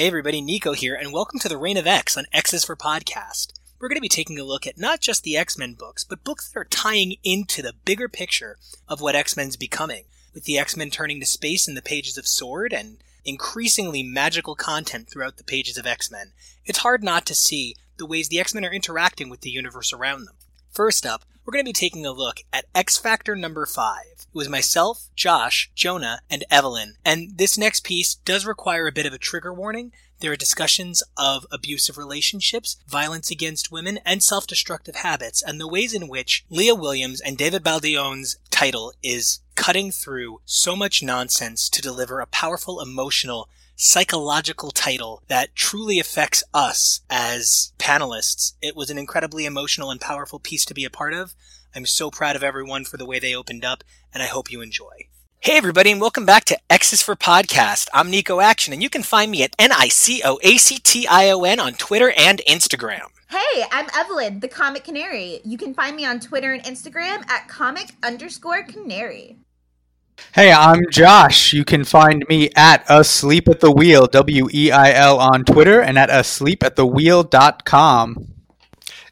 Hey everybody, Nico here, and welcome to the Reign of X on X's for Podcast. We're going to be taking a look at not just the X-Men books, but books that are tying into the bigger picture of what X-Men's becoming, with the X-Men turning to space in the pages of Sword and increasingly magical content throughout the pages of X-Men. It's hard not to see the ways the X-Men are interacting with the universe around them. First up, we're going to be taking a look at X Factor number 5. It was myself, Josh, Jonah, and Evelyn, and this next piece does require a bit of a trigger warning. There are discussions of abusive relationships, violence against women, and self destructive habits, and the ways in which Leah Williams and David Baldeón's title is cutting through so much nonsense to deliver a powerful, emotional, psychological title that truly affects us as panelists. It was an incredibly emotional and powerful piece to be a part of. I'm so proud of everyone for the way they opened up, and I hope you enjoy. Hey everybody, and welcome back to X's for Podcast. I'm Nico Action, and you can find me at N-I-C-O-A-C-T-I-O-N on Twitter and Instagram. Hey, I'm Evelyn, the Comic Canary. You can find me on Twitter and Instagram at comic underscore canary. Hey, I'm Josh. You can find me at Asleep at the Wheel, W E I L, on Twitter and at asleepatthewheel.com.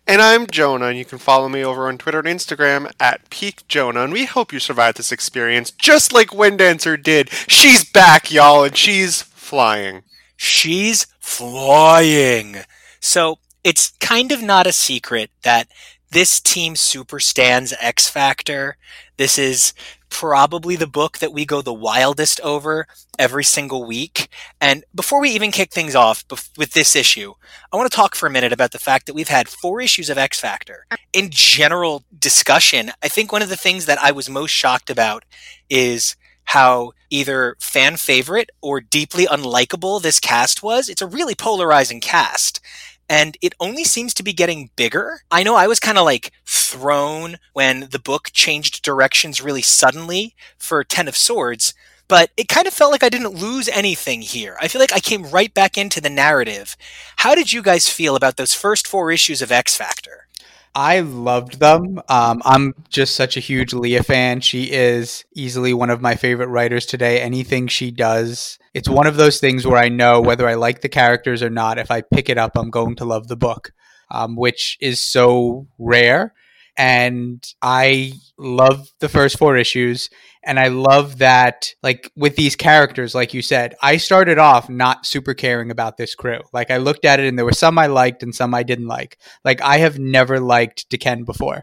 And I'm Jonah, and you can follow me over on Twitter and Instagram at Peak Jonah. And we hope you survived this experience just like Wind Dancer did. She's back, y'all, and she's flying. She's flying. So it's kind of not a secret that this team super stands X Factor. This is probably the book that we go the wildest over every single week. And before we even kick things off with this issue, I want to talk for a minute about the fact that we've had four issues of X Factor. In general discussion, I think one of the things that I was most shocked about is how either fan favorite or deeply unlikable this cast was. It's a really polarizing cast and it only seems to be getting bigger. I know I was kind of like thrown when the book changed directions really suddenly for Ten of Swords, but it kind of felt like I didn't lose anything here. I feel like I came right back into the narrative. How did you guys feel about those first four issues of X Factor? I loved them. Um, I'm just such a huge Leah fan. She is easily one of my favorite writers today. Anything she does, it's one of those things where I know whether I like the characters or not, if I pick it up, I'm going to love the book, um, which is so rare. And I love the first four issues. And I love that, like with these characters, like you said, I started off not super caring about this crew. Like I looked at it and there were some I liked and some I didn't like. Like I have never liked Daken before.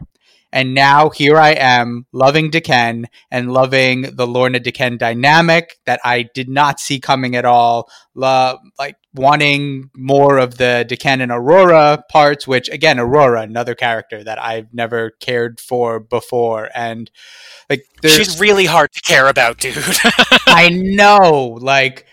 And now here I am loving Daken and loving the Lorna Daken dynamic that I did not see coming at all. Love, like wanting more of the Daken and Aurora parts, which again, Aurora, another character that I've never cared for before. And like, she's really hard to care about, dude. I know. Like,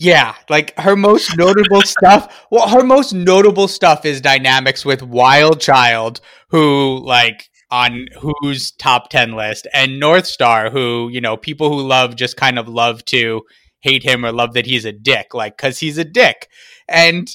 yeah, like her most notable stuff. Well, her most notable stuff is dynamics with Wild Child, who like on who's top 10 list and North Star who, you know, people who love just kind of love to hate him or love that he's a dick like cuz he's a dick. And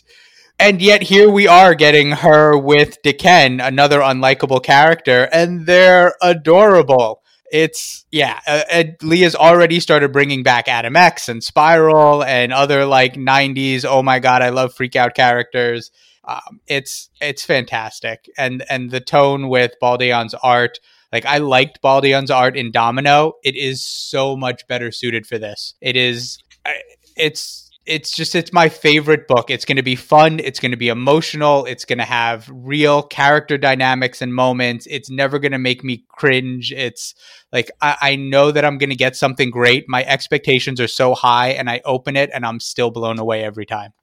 and yet here we are getting her with Daken, another unlikable character, and they're adorable. It's yeah, uh, uh, Leah's already started bringing back Adam X and Spiral and other like 90s oh my god, I love freak out characters um, it's it's fantastic, and and the tone with Baldeón's art. Like I liked Baldeón's art in Domino. It is so much better suited for this. It is. It's it's just it's my favorite book. It's going to be fun. It's going to be emotional. It's going to have real character dynamics and moments. It's never going to make me cringe. It's like I, I know that I'm going to get something great. My expectations are so high, and I open it and I'm still blown away every time.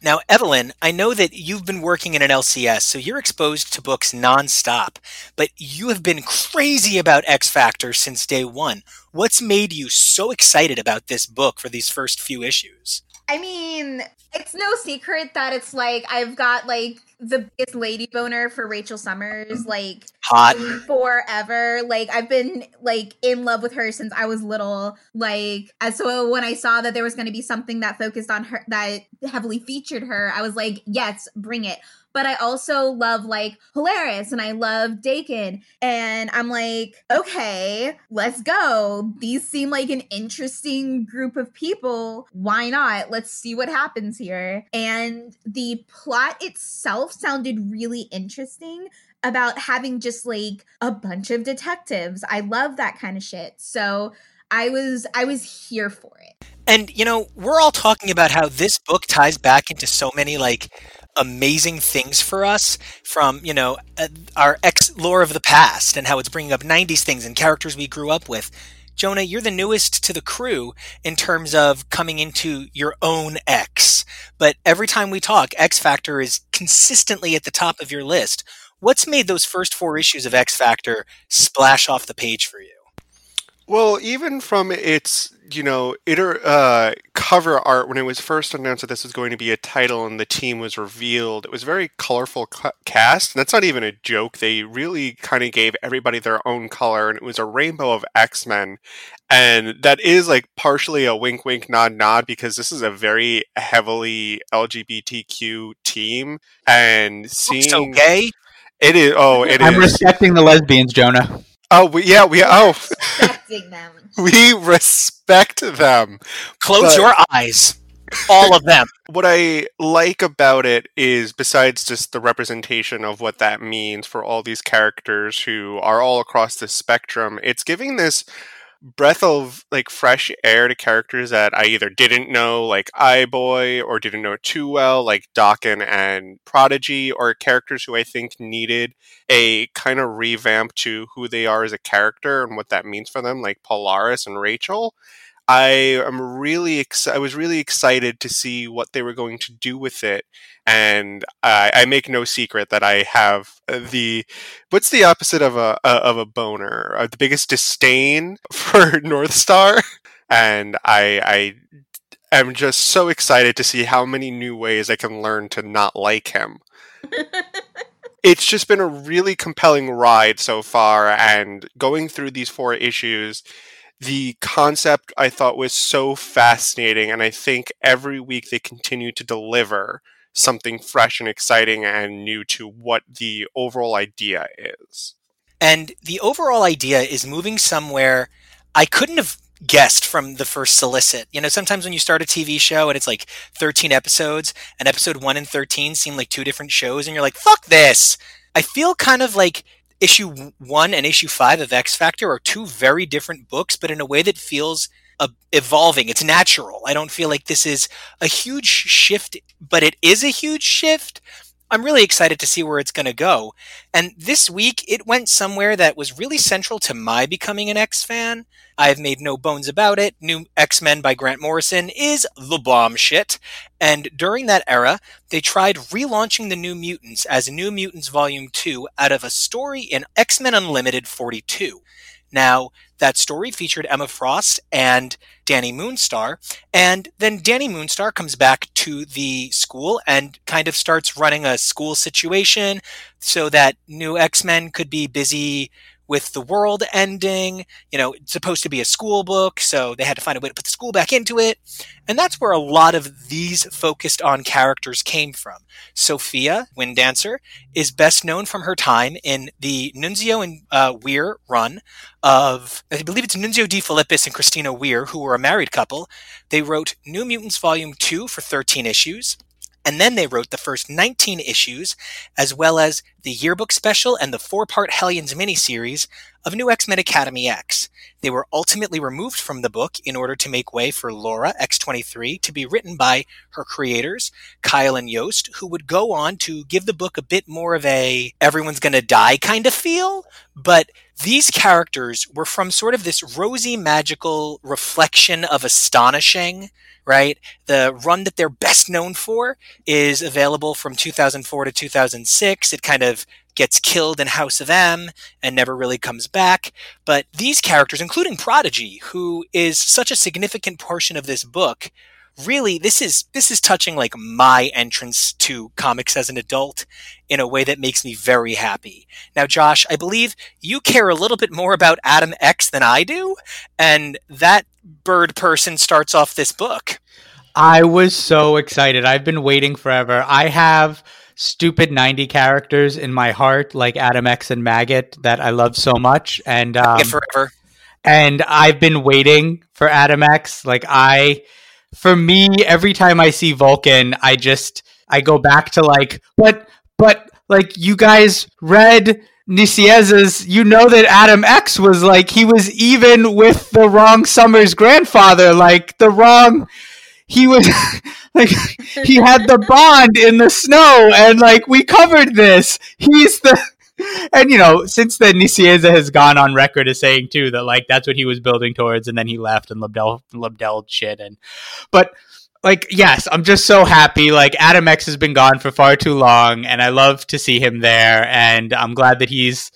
Now, Evelyn, I know that you've been working in an LCS, so you're exposed to books nonstop, but you have been crazy about X Factor since day one. What's made you so excited about this book for these first few issues? I mean, it's no secret that it's like I've got like the biggest lady boner for Rachel Summers, like Hot. forever. Like I've been like in love with her since I was little. Like and so when I saw that there was going to be something that focused on her that heavily featured her, I was like, yes, bring it but I also love like Polaris and I love Daken. And I'm like, okay, let's go. These seem like an interesting group of people. Why not? Let's see what happens here. And the plot itself sounded really interesting about having just like a bunch of detectives. I love that kind of shit. So I was I was here for it. And you know, we're all talking about how this book ties back into so many like amazing things for us from you know uh, our ex lore of the past and how it's bringing up 90s things and characters we grew up with. Jonah you're the newest to the crew in terms of coming into your own x but every time we talk x factor is consistently at the top of your list. What's made those first four issues of x factor splash off the page for you Well, even from its, you know, iter- uh, cover art when it was first announced that this was going to be a title and the team was revealed, it was very colorful ca- cast. And that's not even a joke. They really kind of gave everybody their own color, and it was a rainbow of X Men. And that is like partially a wink, wink, nod, nod because this is a very heavily LGBTQ team. And seeing so gay it is, oh, it I'm is. respecting the lesbians, Jonah. Oh, we, yeah, we, oh, Respecting them. we respect them. close But- your eyes all of them what I like about it is besides just the representation of what that means for all these characters who are all across the spectrum, it's giving this breath of like fresh air to characters that I either didn't know, like Eye-Boy, or didn't know too well, like Daken and Prodigy, or characters who I think needed a kind of revamp to who they are as a character and what that means for them, like Polaris and Rachel. I am really ex- I was really excited to see what they were going to do with it, and I, I make no secret that I have uh, the what's the opposite of a uh, of a boner? Uh, the biggest disdain for North Star, and I I am just so excited to see how many new ways I can learn to not like him it's just been a really compelling ride so far and going through these four issues the concept i thought was so fascinating and i think every week they continue to deliver something fresh and exciting and new to what the overall idea is And the overall idea is moving somewhere I couldn't have guessed from the first solicit. You know, sometimes when you start a TV show and it's like 13 episodes, and episode 1 and 13 seem like two different shows, and you're like, fuck this! I feel kind of like issue 1 and issue 5 of X Factor are two very different books, but in a way that feels uh, evolving. It's natural. I don't feel like this is a huge shift, but it is a huge shift. I'm really excited to see where it's going to go. And this week, it went somewhere that was really central to my becoming an X fan. I've made no bones about it. New X Men by Grant Morrison is the bomb shit. And during that era, they tried relaunching the New Mutants as New Mutants Volume 2 out of a story in X Men Unlimited 42. Now, that story featured Emma Frost and Danny Moonstar, and then Danny Moonstar comes back to the school and kind of starts running a school situation so that new X-Men could be busy with the world ending. You know, it's supposed to be a school book, so they had to find a way to put the school back into it. And that's where a lot of these focused on characters came from. Sophia, Wind Dancer, is best known from her time in the Nunzio and uh, Weir run of, I believe it's Nunzio DeFilippis and Christina Weir, who were a married couple. They wrote New Mutants Volume 2 for 13 issues. And then they wrote the first 19 issues, as well as the yearbook special, and the four part Hellions miniseries of New X Men Academy X. They were ultimately removed from the book in order to make way for Laura X23 to be written by her creators, Kyle and Yost, who would go on to give the book a bit more of a everyone's gonna die kind of feel. But these characters were from sort of this rosy, magical reflection of astonishing right? The run that they're best known for is available from 2004 to 2006. It kind of gets killed in House of M and never really comes back. But these characters, including Prodigy, who is such a significant portion of this book, really this is this is touching like my entrance to comics as an adult in a way that makes me very happy. Now Josh, I believe you care a little bit more about Adam X than I do, and that bird person starts off this book. I was so excited. I've been waiting forever. I have stupid 90 characters in my heart like Adam X and Maggot that I love so much and um, forever. And I've been waiting for Adam X. Like I for me every time I see Vulcan, I just I go back to like but but like you guys read Nicieza's, you know that Adam X was like he was even with the wrong Summers grandfather, like the wrong he was like he had the bond in the snow and like we covered this. He's the and you know, since then Nicieza has gone on record as saying too that like that's what he was building towards and then he left and Lobdell Lobdell shit and but like yes i'm just so happy like adam x has been gone for far too long and i love to see him there and i'm glad that he's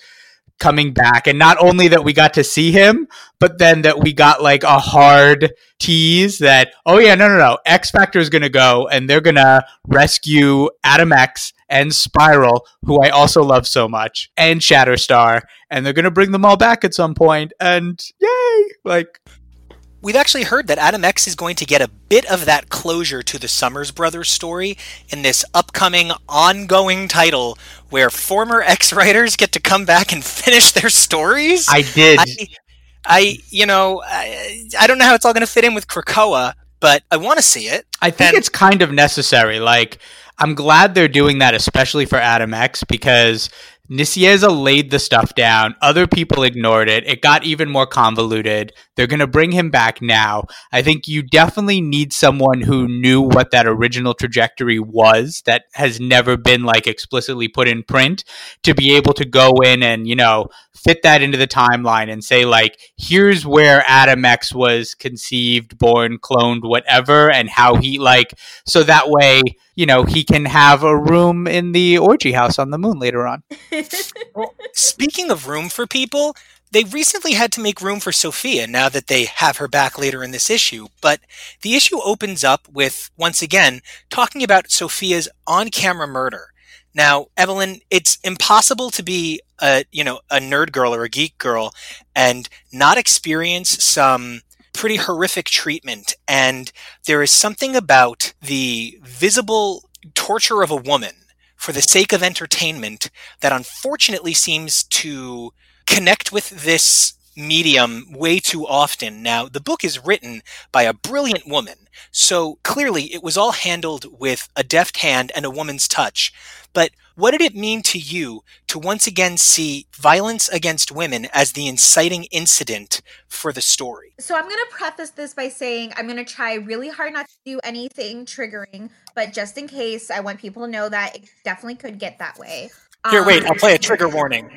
coming back. And not only that we got to see him but then that we got like a hard tease that oh yeah no no no. X factor is going to go and they're going to rescue adam x and spiral who i also love so much and shatterstar. And they're going to bring them all back at some point. And yay! Like We've actually heard that Adam X is going to get a bit of that closure to the Summers Brothers story in this upcoming ongoing title where former X writers get to come back and finish their stories. I did. I, I you know, I, I, don't know how it's all going to fit in with Krakoa, but I want to see it. I think and- it's kind of necessary. Like, I'm glad they're doing that, especially for Adam X, because Nicieza laid the stuff down. Other people ignored it. It got even more convoluted. They're going to bring him back now. I think you definitely need someone who knew what that original trajectory was that has never been like explicitly put in print to be able to go in and, you know, fit that into the timeline and say like here's where Adam X was conceived, born, cloned, whatever and how he like so that way you know, he can have a room in the orgy house on the moon later on. well, speaking of room for people, they recently had to make room for Sophia now that they have her back later in this issue. But the issue opens up with, once again, talking about Sophia's on camera murder. Now, Evelyn, it's impossible to be a, you know, a nerd girl or a geek girl and not experience some pretty horrific treatment. And there is something about the visible torture of a woman for the sake of entertainment that unfortunately seems to connect with this medium way too often. Now, the book is written by a brilliant woman, so clearly it was all handled with a deft hand and a woman's touch. But what did it mean to you to once again see violence against women as the inciting incident for the story? So I'm going to preface this by saying I'm going to try really hard not to do anything triggering, but just in case, I want people to know that it definitely could get that way. Here, wait, I'll um, play a trigger warning.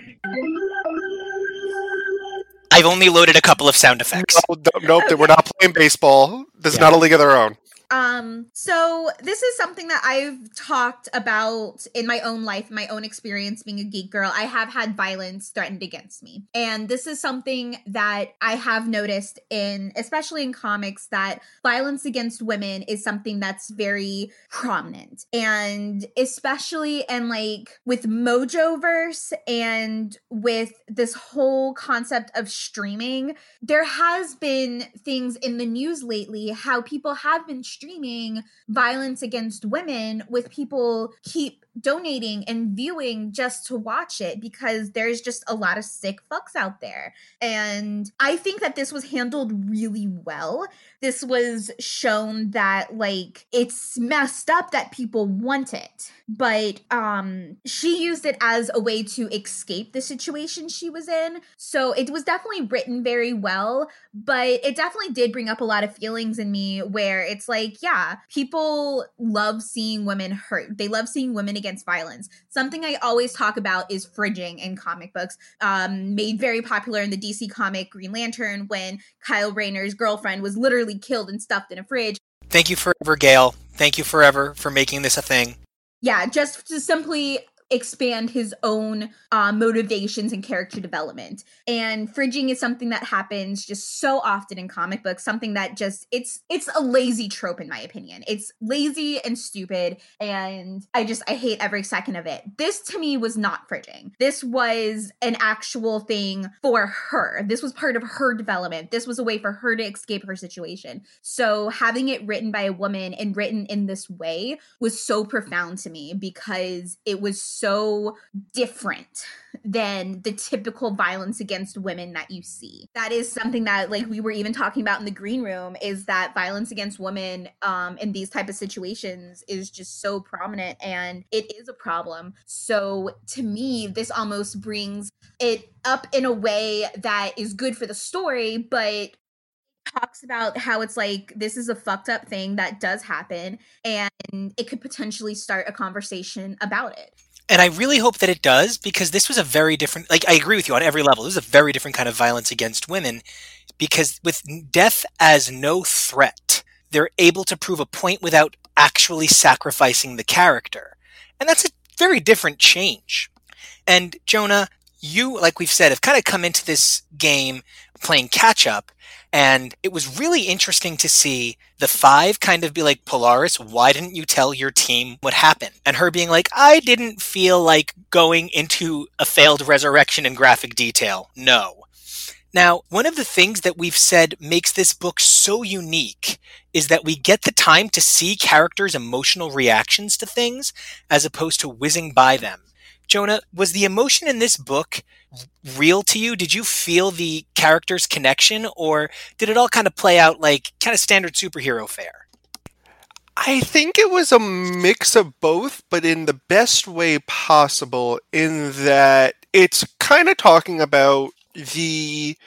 I've only loaded a couple of sound effects. No, nope, we're not playing baseball. This is not a league of their own. Um, so this is something that I've talked about in my own life, my own experience being a geek girl. I have had violence threatened against me. And this is something that I have noticed in especially in comics that violence against women is something that's very prominent. And especially in like with Mojoverse and with this whole concept of streaming, there has been things in the news lately how people have been streaming violence against women with people keep donating and viewing just to watch it because there's just a lot of sick fucks out there. And I think that this was handled really well. This was shown that like it's messed up that people want it, but um she used it as a way to escape the situation she was in. So it was definitely written very well, but it definitely did bring up a lot of feelings in me where it's like, yeah, people love seeing women hurt. They love seeing women against violence. Something I always talk about is fridging in comic books, um, made very popular in the DC comic Green Lantern when Kyle Rayner's girlfriend was literally killed and stuffed in a fridge. Thank you forever, Gail. Thank you forever for making this a thing. Yeah, just to simply expand his own uh, motivations and character development. And fridging is something that happens just so often in comic books. Something that just it's it's a lazy trope in my opinion. It's lazy and stupid, and I just I hate every second of it. This to me was not fridging. This was an actual thing for her. This was part of her development. This was a way for her to escape her situation. So having it written by a woman and written in this way was so profound to me because it was so different than the typical violence against women that you see. That is something that like we were even talking about in the green room is that violence against women um in these type of situations is just so prominent and it is a problem. So to me this almost brings it up in a way that is good for the story but talks about how it's like this is a fucked up thing that does happen and it could potentially start a conversation about it. And I really hope that it does because this was a very different, like, I agree with you on every level. This is a very different kind of violence against women because with death as no threat, they're able to prove a point without actually sacrificing the character. And that's a very different change. And Jonah, you, like we've said, have kind of come into this game playing catch up. And it was really interesting to see the five kind of be like, Polaris, why didn't you tell your team what happened? And her being like, I didn't feel like going into a failed resurrection in graphic detail. No. Now, one of the things that we've said makes this book so unique is that we get the time to see characters' emotional reactions to things as opposed to whizzing by them. Jonah, was the emotion in this book real to you? Did you feel the characters' connection, or did it all kind of play out like kind of standard superhero fare? I think it was a mix of both, but in the best way possible, in that it's kind of talking about the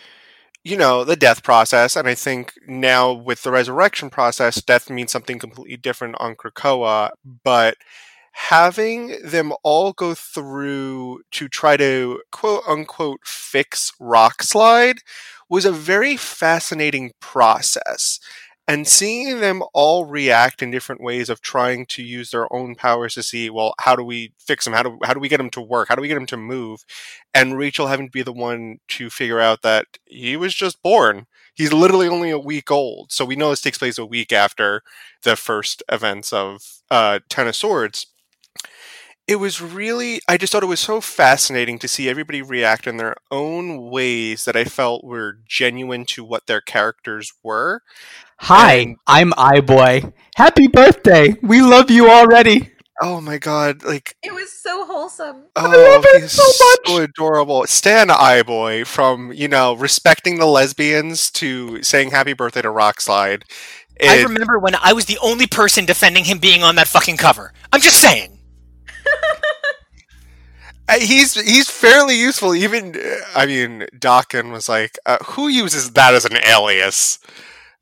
you know the death process and i think now with the resurrection process death means something completely different on krakoa but having them all go through to try to quote unquote fix Rockslide was a very fascinating process. And seeing them all react in different ways of trying to use their own powers to see, well, how do we fix them? How do, how do we get them to work? How do we get them to move? And Rachel having to be the one to figure out that he was just born. He's literally only a week old. So we know this takes place a week after the first events of uh, Ten of Swords it was really i just thought it was so fascinating to see everybody react in their own ways that i felt were genuine to what their characters were. Hi and, i'm Eye-Boy. Happy birthday. We love you already. Oh my god like it was so wholesome. Oh I love it so, much. so adorable. Stan Eye-Boy from you know respecting the lesbians to saying happy birthday to rockslide. It, I remember when I was the only person defending him being on that fucking cover. I'm just saying he's he's fairly useful. Even I mean, Daken was like, uh, "Who uses that as an alias?"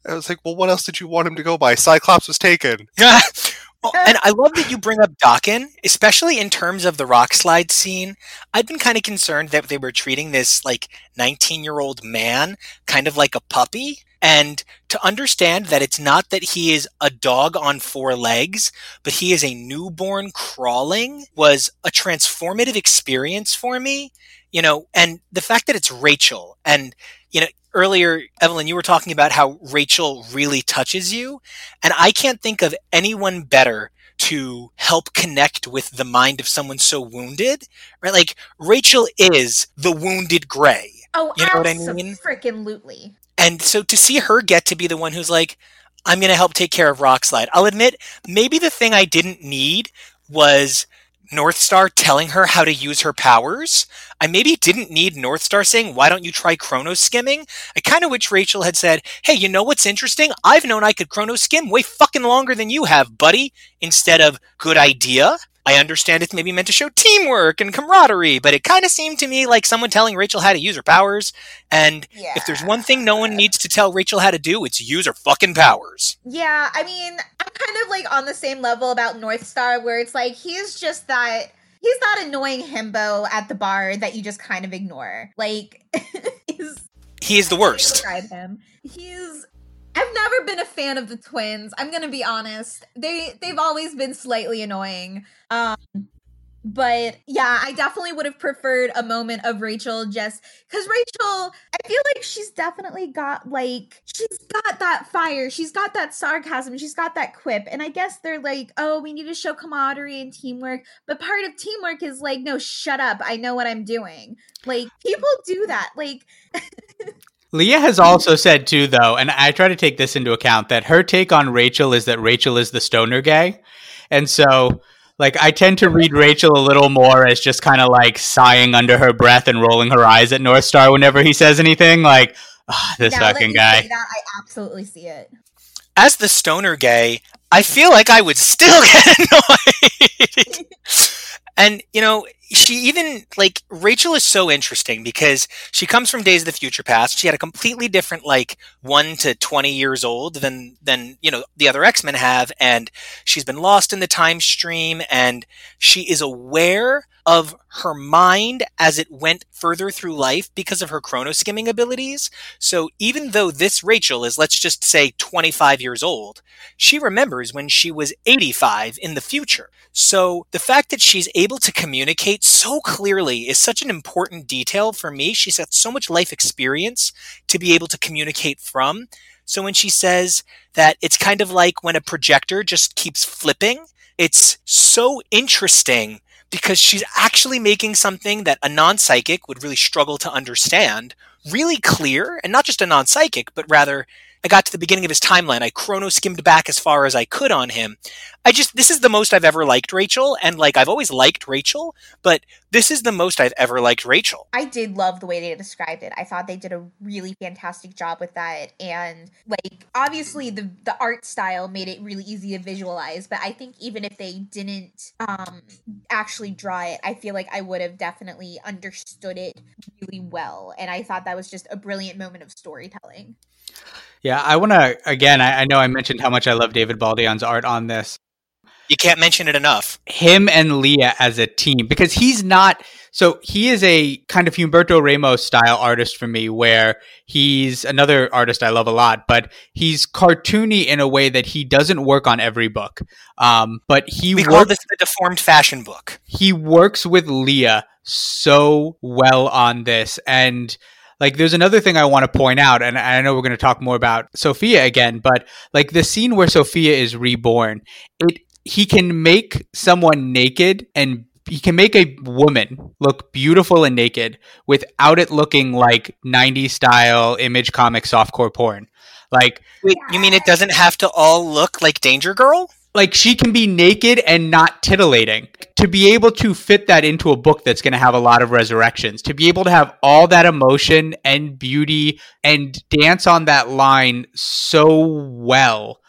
I was like, "Well, what else did you want him to go by?" Cyclops was taken. Yeah. well, and I love that you bring up Daken, especially in terms of the rock slide scene. I'd been kind of concerned that they were treating this like 19 year old man kind of like a puppy. And to understand that it's not that he is a dog on four legs, but he is a newborn crawling was a transformative experience for me. You know, and the fact that it's Rachel and, you know, earlier, Evelyn, you were talking about how Rachel really touches you. And I can't think of anyone better to help connect with the mind of someone so wounded, right? Like Rachel is the wounded gray. Oh, you know what I mean? Freaking lootly. And so to see her get to be the one who's like, I'm going to help take care of Rockslide. I'll admit, maybe the thing I didn't need was Northstar telling her how to use her powers. I maybe didn't need Northstar saying, why don't you try chrono skimming? I kind of wish Rachel had said, hey, you know what's interesting? I've known I could chrono skim way fucking longer than you have, buddy. Instead of, good idea. I understand it's maybe meant to show teamwork and camaraderie, but it kind of seemed to me like someone telling Rachel how to use her powers. And Yeah. if there's one thing no one needs to tell Rachel how to do, it's use her fucking powers. Yeah, I mean, I'm kind of like on the same level about North Star, where it's like he's just that he's that annoying himbo at the bar that you just kind of ignore. Like, he's He is the worst. describe him. He's. I've never been a fan of the twins. I'm gonna be honest. They they've always been slightly annoying. Um, but yeah, I definitely would have preferred a moment of Rachel just because Rachel, I feel like she's definitely got like she's got that fire, she's got that sarcasm, she's got that quip, and I guess they're like, oh, we need to show camaraderie and teamwork, but part of teamwork is like, no, shut up, I know what I'm doing. Like people do that, like Leah has also said too, though, and I try to take this into account that her take on Rachel is that Rachel is the stoner gay, and so like I tend to read Rachel a little more as just kind of like sighing under her breath and rolling her eyes at North Star whenever he says anything, like "Ah, this now fucking guy. that, I absolutely see it. As the stoner gay, I feel like I would still get annoyed. and, you know, she even, like, Rachel is so interesting because she comes from Days of the Future Past. She had a completely different, like, 1 to 20 years old than, than, you know, the other X Men have. And she's been lost in the time stream and she is aware of her mind as it went further through life because of her chrono skimming abilities. So even though this Rachel is, let's just say, 25 years old, she remembers when she was 85 in the future. So the fact that she's able to communicate so clearly is such an important detail for me. She's got so much life experience to be able to communicate from. So when she says that it's kind of like when a projector just keeps flipping, it's so interesting because she's actually making something that a non psychic would really struggle to understand really clear, and not just a non psychic, but rather I got to the beginning of his timeline. I chrono skimmed back as far as I could on him. I just, this is the most I've ever liked Rachel, and like I've always liked Rachel, but this is the most I've ever liked Rachel. I did love the way they described it. I thought they did a really fantastic job with that. And like obviously the the art style made it really easy to visualize, but I think even if they didn't um actually draw it, I feel like I would have definitely understood it really well. And I thought that was just a brilliant moment of storytelling. Yeah, I want to again. I, I know I mentioned how much I love David Baldeón's art on this. You can't mention it enough. Him and Leah as a team because he's not. So he is a kind of Humberto Ramos style artist for me, where he's another artist I love a lot, but he's cartoony in a way that he doesn't work on every book. Um, but he We works, call this the deformed fashion book. he works with Leah so well on this and like there's another thing I want to point out and I know we're going to talk more about Sophia again but like the scene where Sophia is reborn it he can make someone naked and he can make a woman look beautiful and naked without it looking like 90s style image comic softcore porn like Wait, you mean it doesn't have to all look like Danger Girl? like she can be naked and not titillating to be able to fit that into a book that's going to have a lot of resurrections to be able to have all that emotion and beauty and dance on that line so well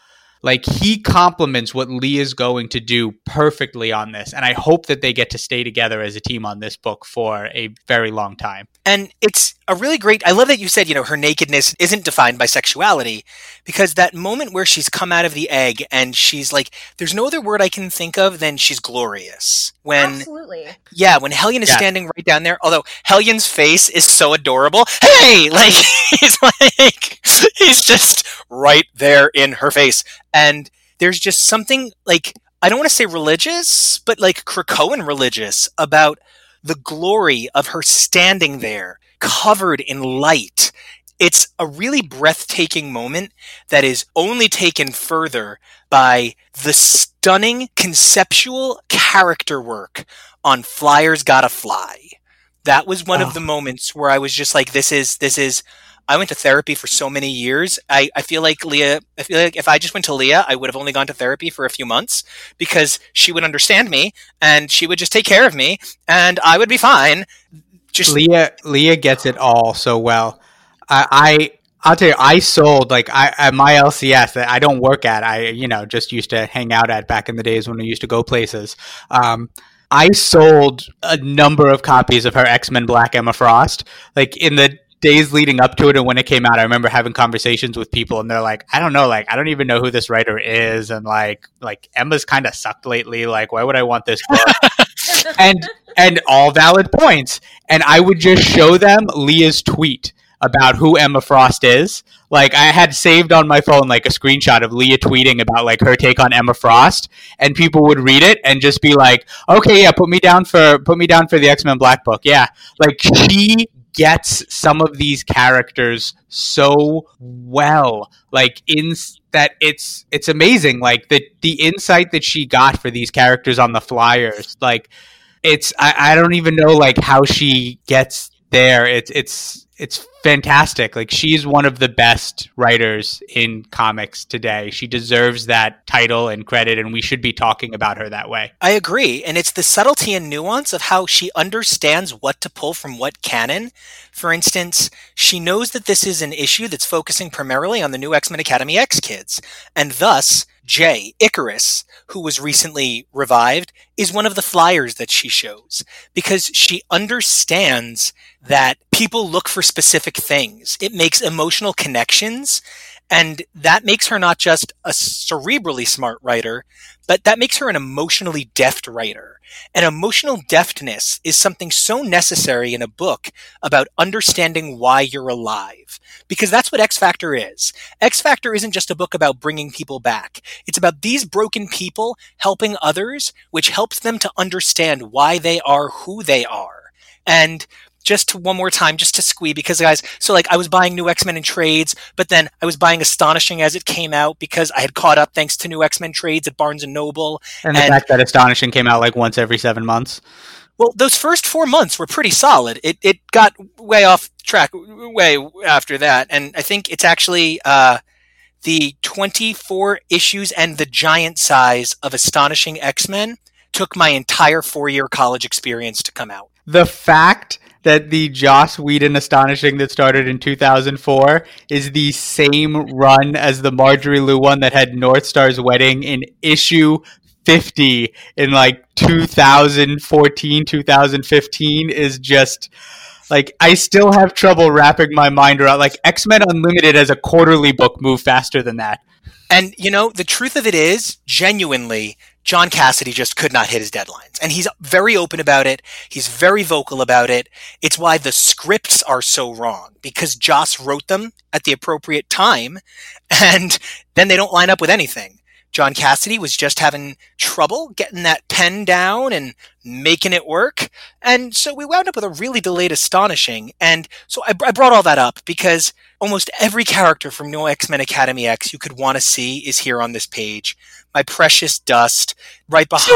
like he complements what Leah is going to do perfectly on this and i hope that they get to stay together as a team on this book for a very long time. And it's a really great. I love that you said, you know, her nakedness isn't defined by sexuality because that moment where she's come out of the egg and she's like, there's no other word I can think of than she's glorious. When, Absolutely. yeah, when Hellion is Yeah. standing right down there, although Hellion's face is so adorable. Hey! Like, he's like, he's just right there in her face. And there's just something like, I don't want to say religious, but like Krakoan religious about the glory of her standing there, covered in light. It's a really breathtaking moment that is only taken further by the stunning conceptual character work on Flyers Gotta Fly. That was one Oh. of ah. the moments where I was just like, this is, this is I went to therapy for so many years. I, I feel like Leah, I feel like if I just went to Leah, I would have only gone to therapy for a few months because she would understand me and she would just take care of me and I would be fine. Just Leah Leah gets it all so well. I, I I'll tell you, I sold like I at my LCS that I don't work at. I you know just used to hang out at back in the days when we used to go places. Um, I sold a number of copies of her X Men Black Emma Frost. Like in the days leading up to it and when it came out, I remember having conversations with people and they're like, I don't know, like I don't even know who this writer is, and like like Emma's kind of sucked lately. Like why would I want this book? and and all valid points. And I would just show them Leah's tweet about who Emma Frost is. Like I had saved on my phone like a screenshot of Leah tweeting about like her take on Emma Frost, and people would read it and just be like, "Okay, yeah, put me down for put me down for the X Men Black Book." Yeah, like she gets some of these characters so well, like in that it's it's amazing. Like the the insight that she got for these characters on the flyers, like it's I, I don't even know like how she gets there. It's it's it's fantastic. Like she's one of the best writers in comics today. She deserves that title and credit and we should be talking about her that way. I agree. And it's the subtlety and nuance of how she understands what to pull from what canon. For instance, she knows that this is an issue that's focusing primarily on the new X-Men Academy X kids, and thus Jay, Icarus, who was recently revived, is one of the flyers that she shows because she understands that people look for specific things. It makes emotional connections. And that makes her not just a cerebrally smart writer, but that makes her an emotionally deft writer. And emotional deftness is something so necessary in a book about understanding why you're alive. Because that's what X Factor is. X Factor isn't just a book about bringing people back. It's about these broken people helping others, which helps them to understand why they are who they are. And just to one more time, just to squee, because guys, so like I was buying new X Men in trades, but then I was buying Astonishing as it came out because I had caught up thanks to new X Men trades at Barnes and Noble. And the And- fact that Astonishing came out like once every seven months. Well, those first four months were pretty solid. It it got way off track way after that, and I think it's actually uh, the twenty four issues and the giant size of Astonishing X Men took my entire four year college experience to come out. The fact that the Joss Whedon Astonishing that started in 2004 is the same run as the Marjorie Liu one that had North Star's wedding in issue 50 in like 2014, 2015 is just like I still have trouble wrapping my mind around like X-Men Unlimited as a quarterly book move faster than that. And you know, the truth of it is, genuinely, John Cassaday just could not hit his deadlines. And he's very open about it. He's very vocal about it. It's why the scripts are so wrong because Joss wrote them at the appropriate time and then they don't line up with anything. John Cassaday was just having trouble getting that pen down and making it work. And so we wound up with a really delayed astonishing. And so I, I brought all that up because almost every character from New X-Men Academy X you could want to see is here on this page. My precious Dust, right behind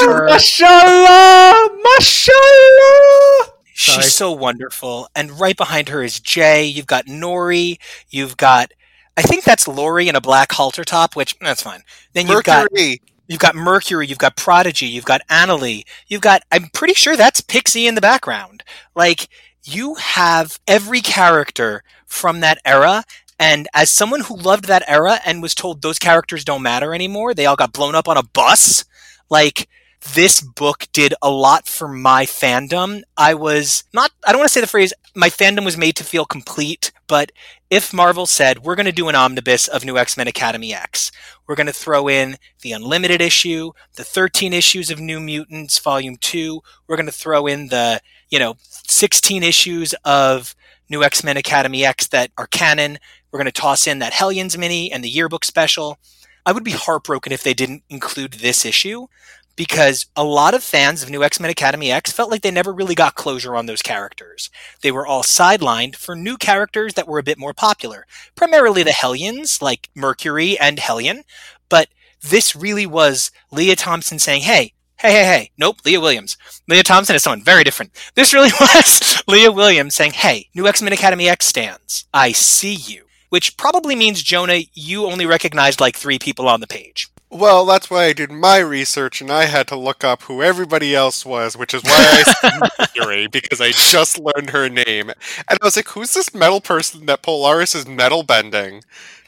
her. Mashallah, mashallah. Sorry. She's so wonderful. And right behind her is Jay. You've got Nori. You've got, I think that's Lori in a black halter top, which eh, that's fine. Then you've got Mercury. You've got Mercury, you've got Prodigy, you've got Anole, you've got, I'm pretty sure that's Pixie in the background. Like, you have every character from that era. And as someone who loved that era and was told those characters don't matter anymore, they all got blown up on a bus. Like, this book did a lot for my fandom. I was not, I don't want to say the phrase, my fandom was made to feel complete, but if Marvel said, we're going to do an omnibus of New X Men Academy X, we're going to throw in the Unlimited issue, the 13 issues of New Mutants, Volume 2, we're going to throw in the, you know, 16 issues of New X Men Academy X that are canon, we're going to toss in that Hellions mini and the yearbook special. I would be heartbroken if they didn't include this issue because a lot of fans of New X Men Academy X felt like they never really got closure on those characters. They were all sidelined for new characters that were a bit more popular, primarily the Hellions, like Mercury and Hellion. But this really was Leah Thompson saying, hey, hey, hey, hey, nope, Leah Williams. Leah Thompson is someone very different. This really was Leah Williams saying, hey, new X Men Academy X stands. I see you. Which probably means, Jonah, you only recognized like three people on the page. Well, that's why I did my research, and I had to look up who everybody else was, which is why I said Mercury because I just learned her name, and I was like, "Who's this metal person that Polaris is metal bending?"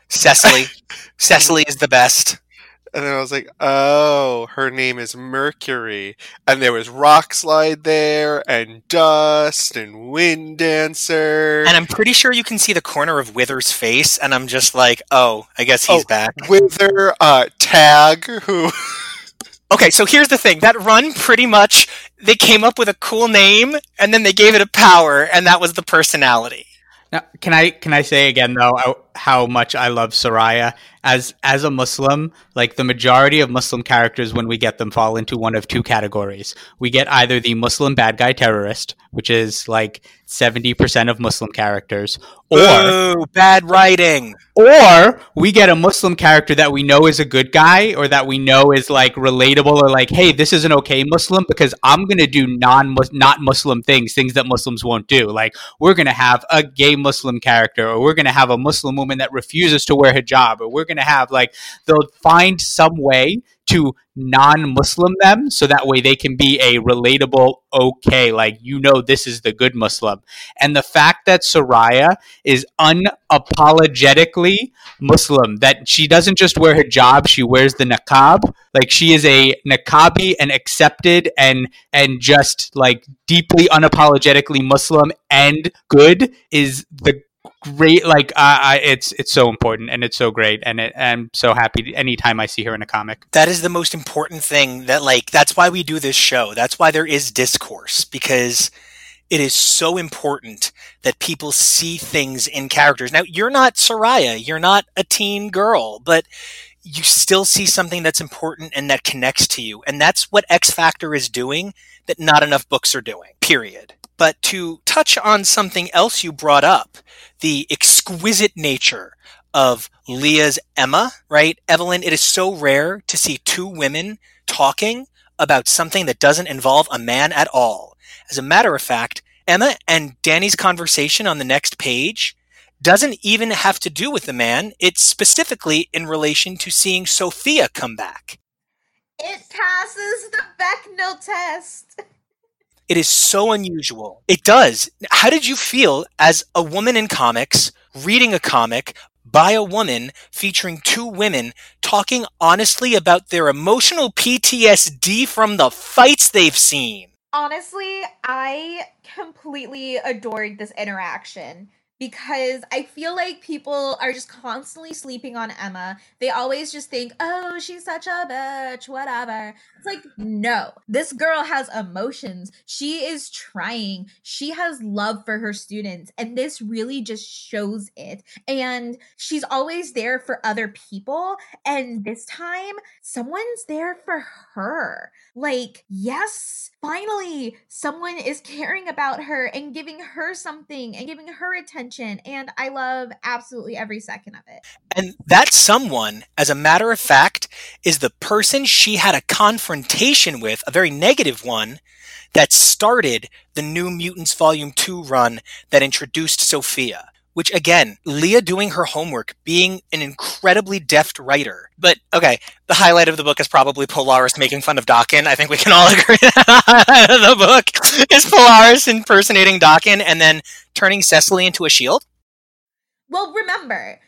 Cessily. Cessily is the best. And then I was like, "Oh, her name is Mercury," and there was Rock Slide there, and Dust, and Wind Dancer, And I'm pretty sure you can see the corner of Wither's face, and I'm just like, oh, I guess he's Oh. back. Wither, uh, Tag, who Okay, so here's the thing. That run pretty much they came up with a cool name and then they gave it a power and that was the personality. Now, can I can I say again though how- how much I love Sooraya as as a Muslim? Like the majority of Muslim characters, when we get them, fall into one of two categories. We get either the Muslim bad guy terrorist, which is like seventy percent of Muslim characters, or Boo, bad writing. or we get a Muslim character that we know is a good guy or that we know is like relatable or like, hey, this is an okay Muslim because I'm gonna do non not Muslim things, things that Muslims won't do. Like we're gonna have a gay Muslim character, or we're gonna have a Muslim woman that refuses to wear hijab, or we're gonna have like they'll find some way to non-Muslim them so that way they can be a relatable okay like you know this is the good Muslim and the fact that Sooraya is unapologetically Muslim. That she doesn't just wear hijab; she wears the niqab. Like she is a niqabi and accepted and and just like deeply unapologetically Muslim and good is the great. Like I, it's it's so important and it's so great and it, I'm so happy anytime I see her in a comic. That is the most important thing that like that's why we do this show. That's why there is discourse because it is so important that people see things in characters. Now, you're not Sooraya, you're not a teen girl, but you still see something that's important and that connects to you. And that's what X Factor is doing that not enough books are doing, period. But to touch on something else you brought up, the exquisite nature of Leah's Emma, right? Evelyn, it is so rare to see two women talking about something that doesn't involve a man at all. As a matter of fact, Emma and Danny's conversation on the next page doesn't even have to do with the man. It's specifically in relation to seeing Sophia come back. It passes the Bechdel test. It is so unusual. It does. How did you feel as a woman in comics reading a comic by a woman featuring two women talking honestly about their emotional PTSD from the fights they've seen? Honestly, I completely adored this interaction because I feel like people are just constantly sleeping on Emma. They always just think, oh, she's such a bitch, whatever. It's like, no, this girl has emotions. She is trying. She has love for her students. And this really just shows it. And she's always there for other people. And this time, someone's there for her. Like, yes, finally, someone is caring about her and giving her something and giving her attention. And I love absolutely every second of it. And that someone, as a matter of fact, is the person she had a confrontation with, a very negative one, that started the New Mutants Volume 2 run that introduced Sophia. Which again, Leah doing her homework, being an incredibly deft writer. But okay, the highlight of the book is probably Polaris making fun of Daken. I think we can all agree the book is Polaris impersonating Daken and then turning Cessily into a shield. Well, remember,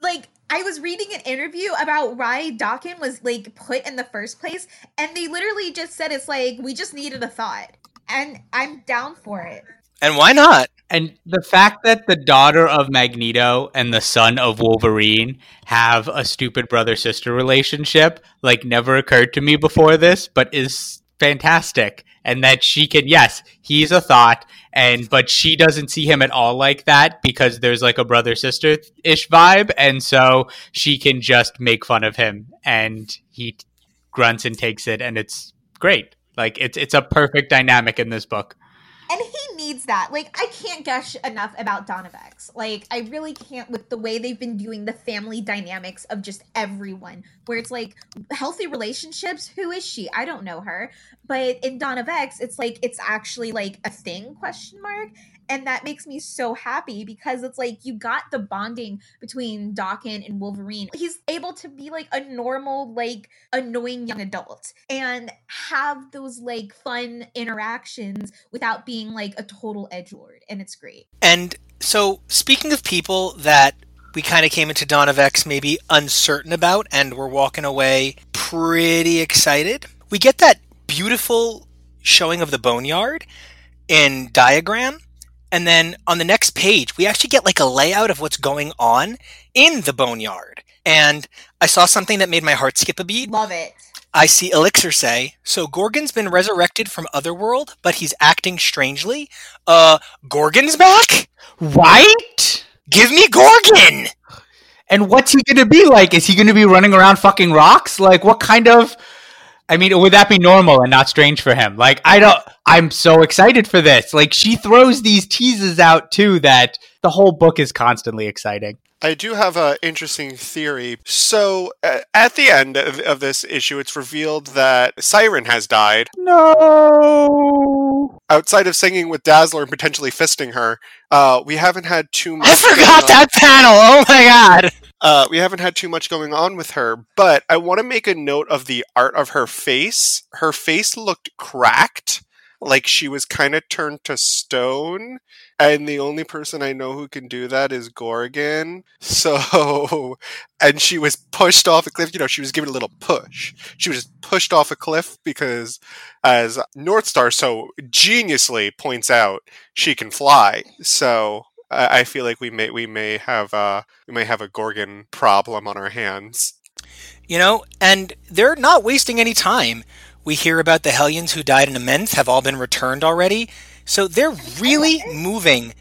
like, I was reading an interview about why Daken's was like put in the first place, and they literally just said it's like we just needed a thought, and I'm down for it. And why not? And the fact that the daughter of Magneto and the son of Wolverine have a stupid brother sister relationship, like, never occurred to me before this, but is fantastic. And that she can, yes, he's a thought, and but she doesn't see him at all like that because there's like a brother sister ish vibe, and so she can just make fun of him, and he grunts and takes it, and it's great. Like it's it's a perfect dynamic in this book. And he needs that. Like, I can't gush enough about Dawn of X. Like, I really can't with the way they've been doing the family dynamics of just everyone, where it's like healthy relationships. Who is she? I don't know her. But in Dawn of X, it's like it's actually like a thing? Question mark and that makes me so happy because it's like you got the bonding between Daken and Wolverine. He's able to be like a normal, like annoying young adult and have those like fun interactions without being like a total edge lord, and it's great. And so, speaking of people that we kind of came into Dawn of X maybe uncertain about, and we're walking away pretty excited. We get that beautiful showing of the boneyard in diagram and then on the next page, we actually get like a layout of what's going on in the boneyard. And I saw something that made my heart skip a beat. Love it. I see Elixir say, so Gorgon's been resurrected from Otherworld, but he's acting strangely. Uh, Gorgon's back? Right? Give me Gorgon! And what's he gonna be like? Is he gonna be running around fucking rocks? Like, what kind of I mean, would that be normal and not strange for him? Like, I don't. I'm so excited for this. Like, she throws these teases out too that the whole book is constantly exciting. I do have an interesting theory. So, uh, at the end of, of, this issue, it's revealed that Siren has died. No. Outside of singing with Dazzler and potentially fisting her, uh, we haven't had too much. I forgot that panel. Oh my god. Uh, we haven't had too much going on with her, but I want to make a note of the art of her face. Her face looked cracked, like she was kind of turned to stone. And the only person I know who can do that is Gorgon. So, and she was pushed off a cliff. You know, she was given a little push. She was pushed off a cliff because, as Northstar so geniusly points out, she can fly. So I feel like we may we may have uh we may have a Gorgon problem on our hands. You know, and they're not wasting any time. We hear about the Hellions who died in Immense have all been returned already, so they're really moving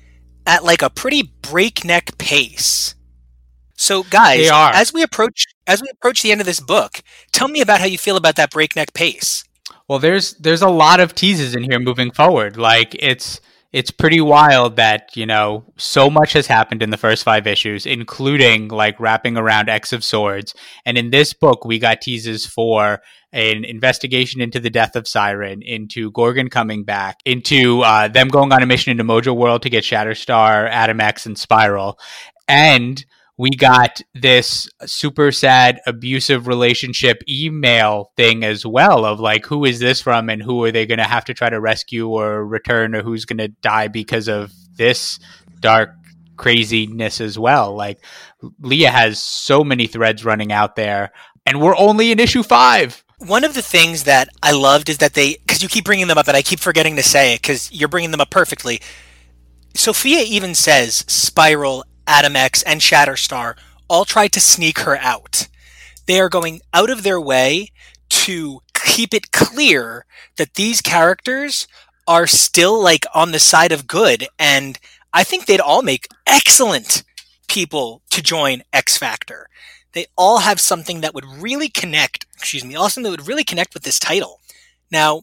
at like a pretty breakneck pace. So, guys, as we approach as we approach the end of this book, tell me about how you feel about that breakneck pace. Well, there's there's a lot of teases in here moving forward. Like it's it's pretty wild that you know so much has happened in the first five issues including like wrapping around x of swords. And in this book we got teases for an investigation into the death of siren into gorgon coming back into uh, them going on a mission into mojo world to get shatterstar adam x and spiral. And we got this super sad abusive relationship email thing as well of like who is this from and who are they going to have to try to rescue or return or who's going to die because of this dark craziness as well like leah has so many threads running out there and we're only in issue 5 one of the things that I loved is that they, because you keep bringing them up, and I keep forgetting to say it because you're bringing them up perfectly. Sophia even says Spiral Adam X, and Shatterstar all tried to sneak her out. They are going out of their way to keep it clear that these characters are still like on the side of good and I think they'd all make excellent people to join X Factor. They all have something that would really connect, excuse me, also that would really connect with this title. Now,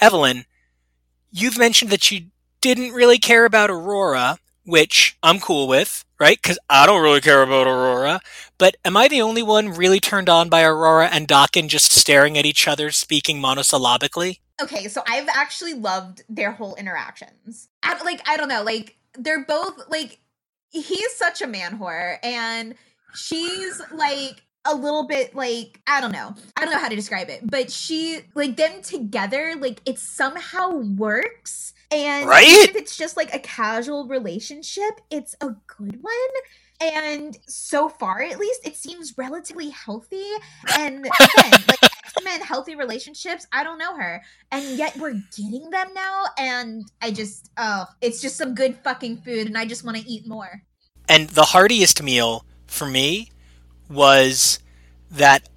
Evelyn, you've mentioned that you didn't really care about Aurora, which I'm cool with, right? Because I don't really care about Aurora. But am I the only one really turned on by Aurora and Daken just staring at each other, speaking monosyllabically? Okay, so I've actually loved their whole interactions. I, like, I don't know, like, they're both, like, he's such a man whore, and she's, like, a little bit like I don't know. I don't know how to describe it, but she like them together like it somehow works and right? if it's just like a casual relationship, it's a good one. And so far, at least, it seems relatively healthy. And again, like X-Men healthy relationships, I don't know her. And yet we're getting them now. And I just, oh, it's just some good fucking food. And I just want to eat more. And the heartiest meal for me was that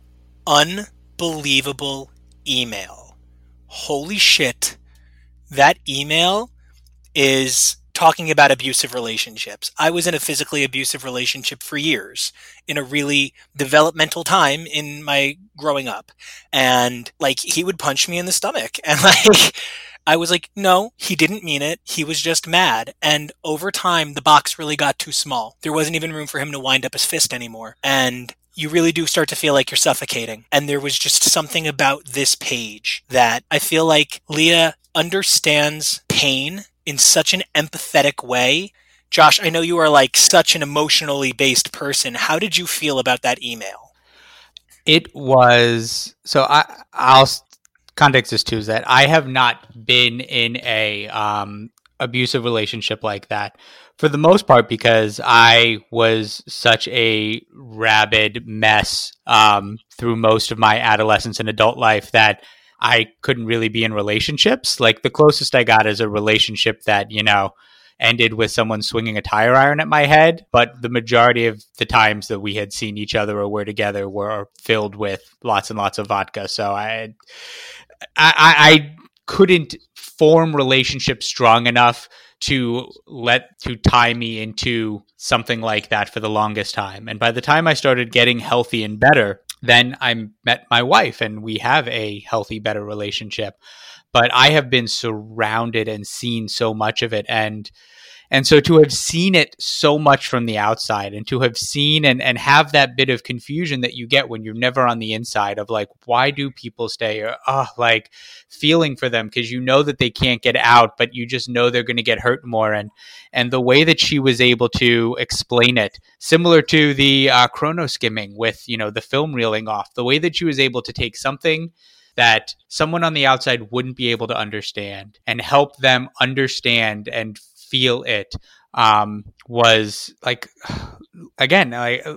unbelievable email. Holy shit that email is talking about abusive relationships. I was in a physically abusive relationship for years in a really developmental time in my growing up. And like he would punch me in the stomach and like I was like, no, he didn't mean it. He was just mad. And over time, the box really got too small. There wasn't even room for him to wind up his fist anymore. And you really do start to feel like you're suffocating. And there was just something about this page that I feel like Leah understands pain in such an empathetic way. Josh, I know you are like such an emotionally based person. How did you feel about that email? It was so I I'll context this too is that I have not been in a um abusive relationship like that for the most part because I was such a rabid mess um, through most of my adolescence and adult life that I couldn't really be in relationships. Like the closest I got is a relationship that, you know, ended with someone swinging a tire iron at my head. But the majority of the times that we had seen each other or were together were filled with lots and lots of vodka. So I, I, I couldn't form relationships strong enough to let to tie me into something like that for the longest time. And by the time I started getting healthy and better, then I met my wife and we have a healthy, better relationship. But I have been surrounded and seen so much of it. And and so to have seen it so much from the outside and to have seen and, and have that bit of confusion that you get when you're never on the inside of like, why do people stay or oh, like feeling for them because you know that they can't get out, but you just know they're going to get hurt more. And, and the way that she was able to explain it, similar to the uh, chrono skimming with, you know, the film reeling off, the way that she was able to take something that someone on the outside wouldn't be able to understand and help them understand and feel it um, was like again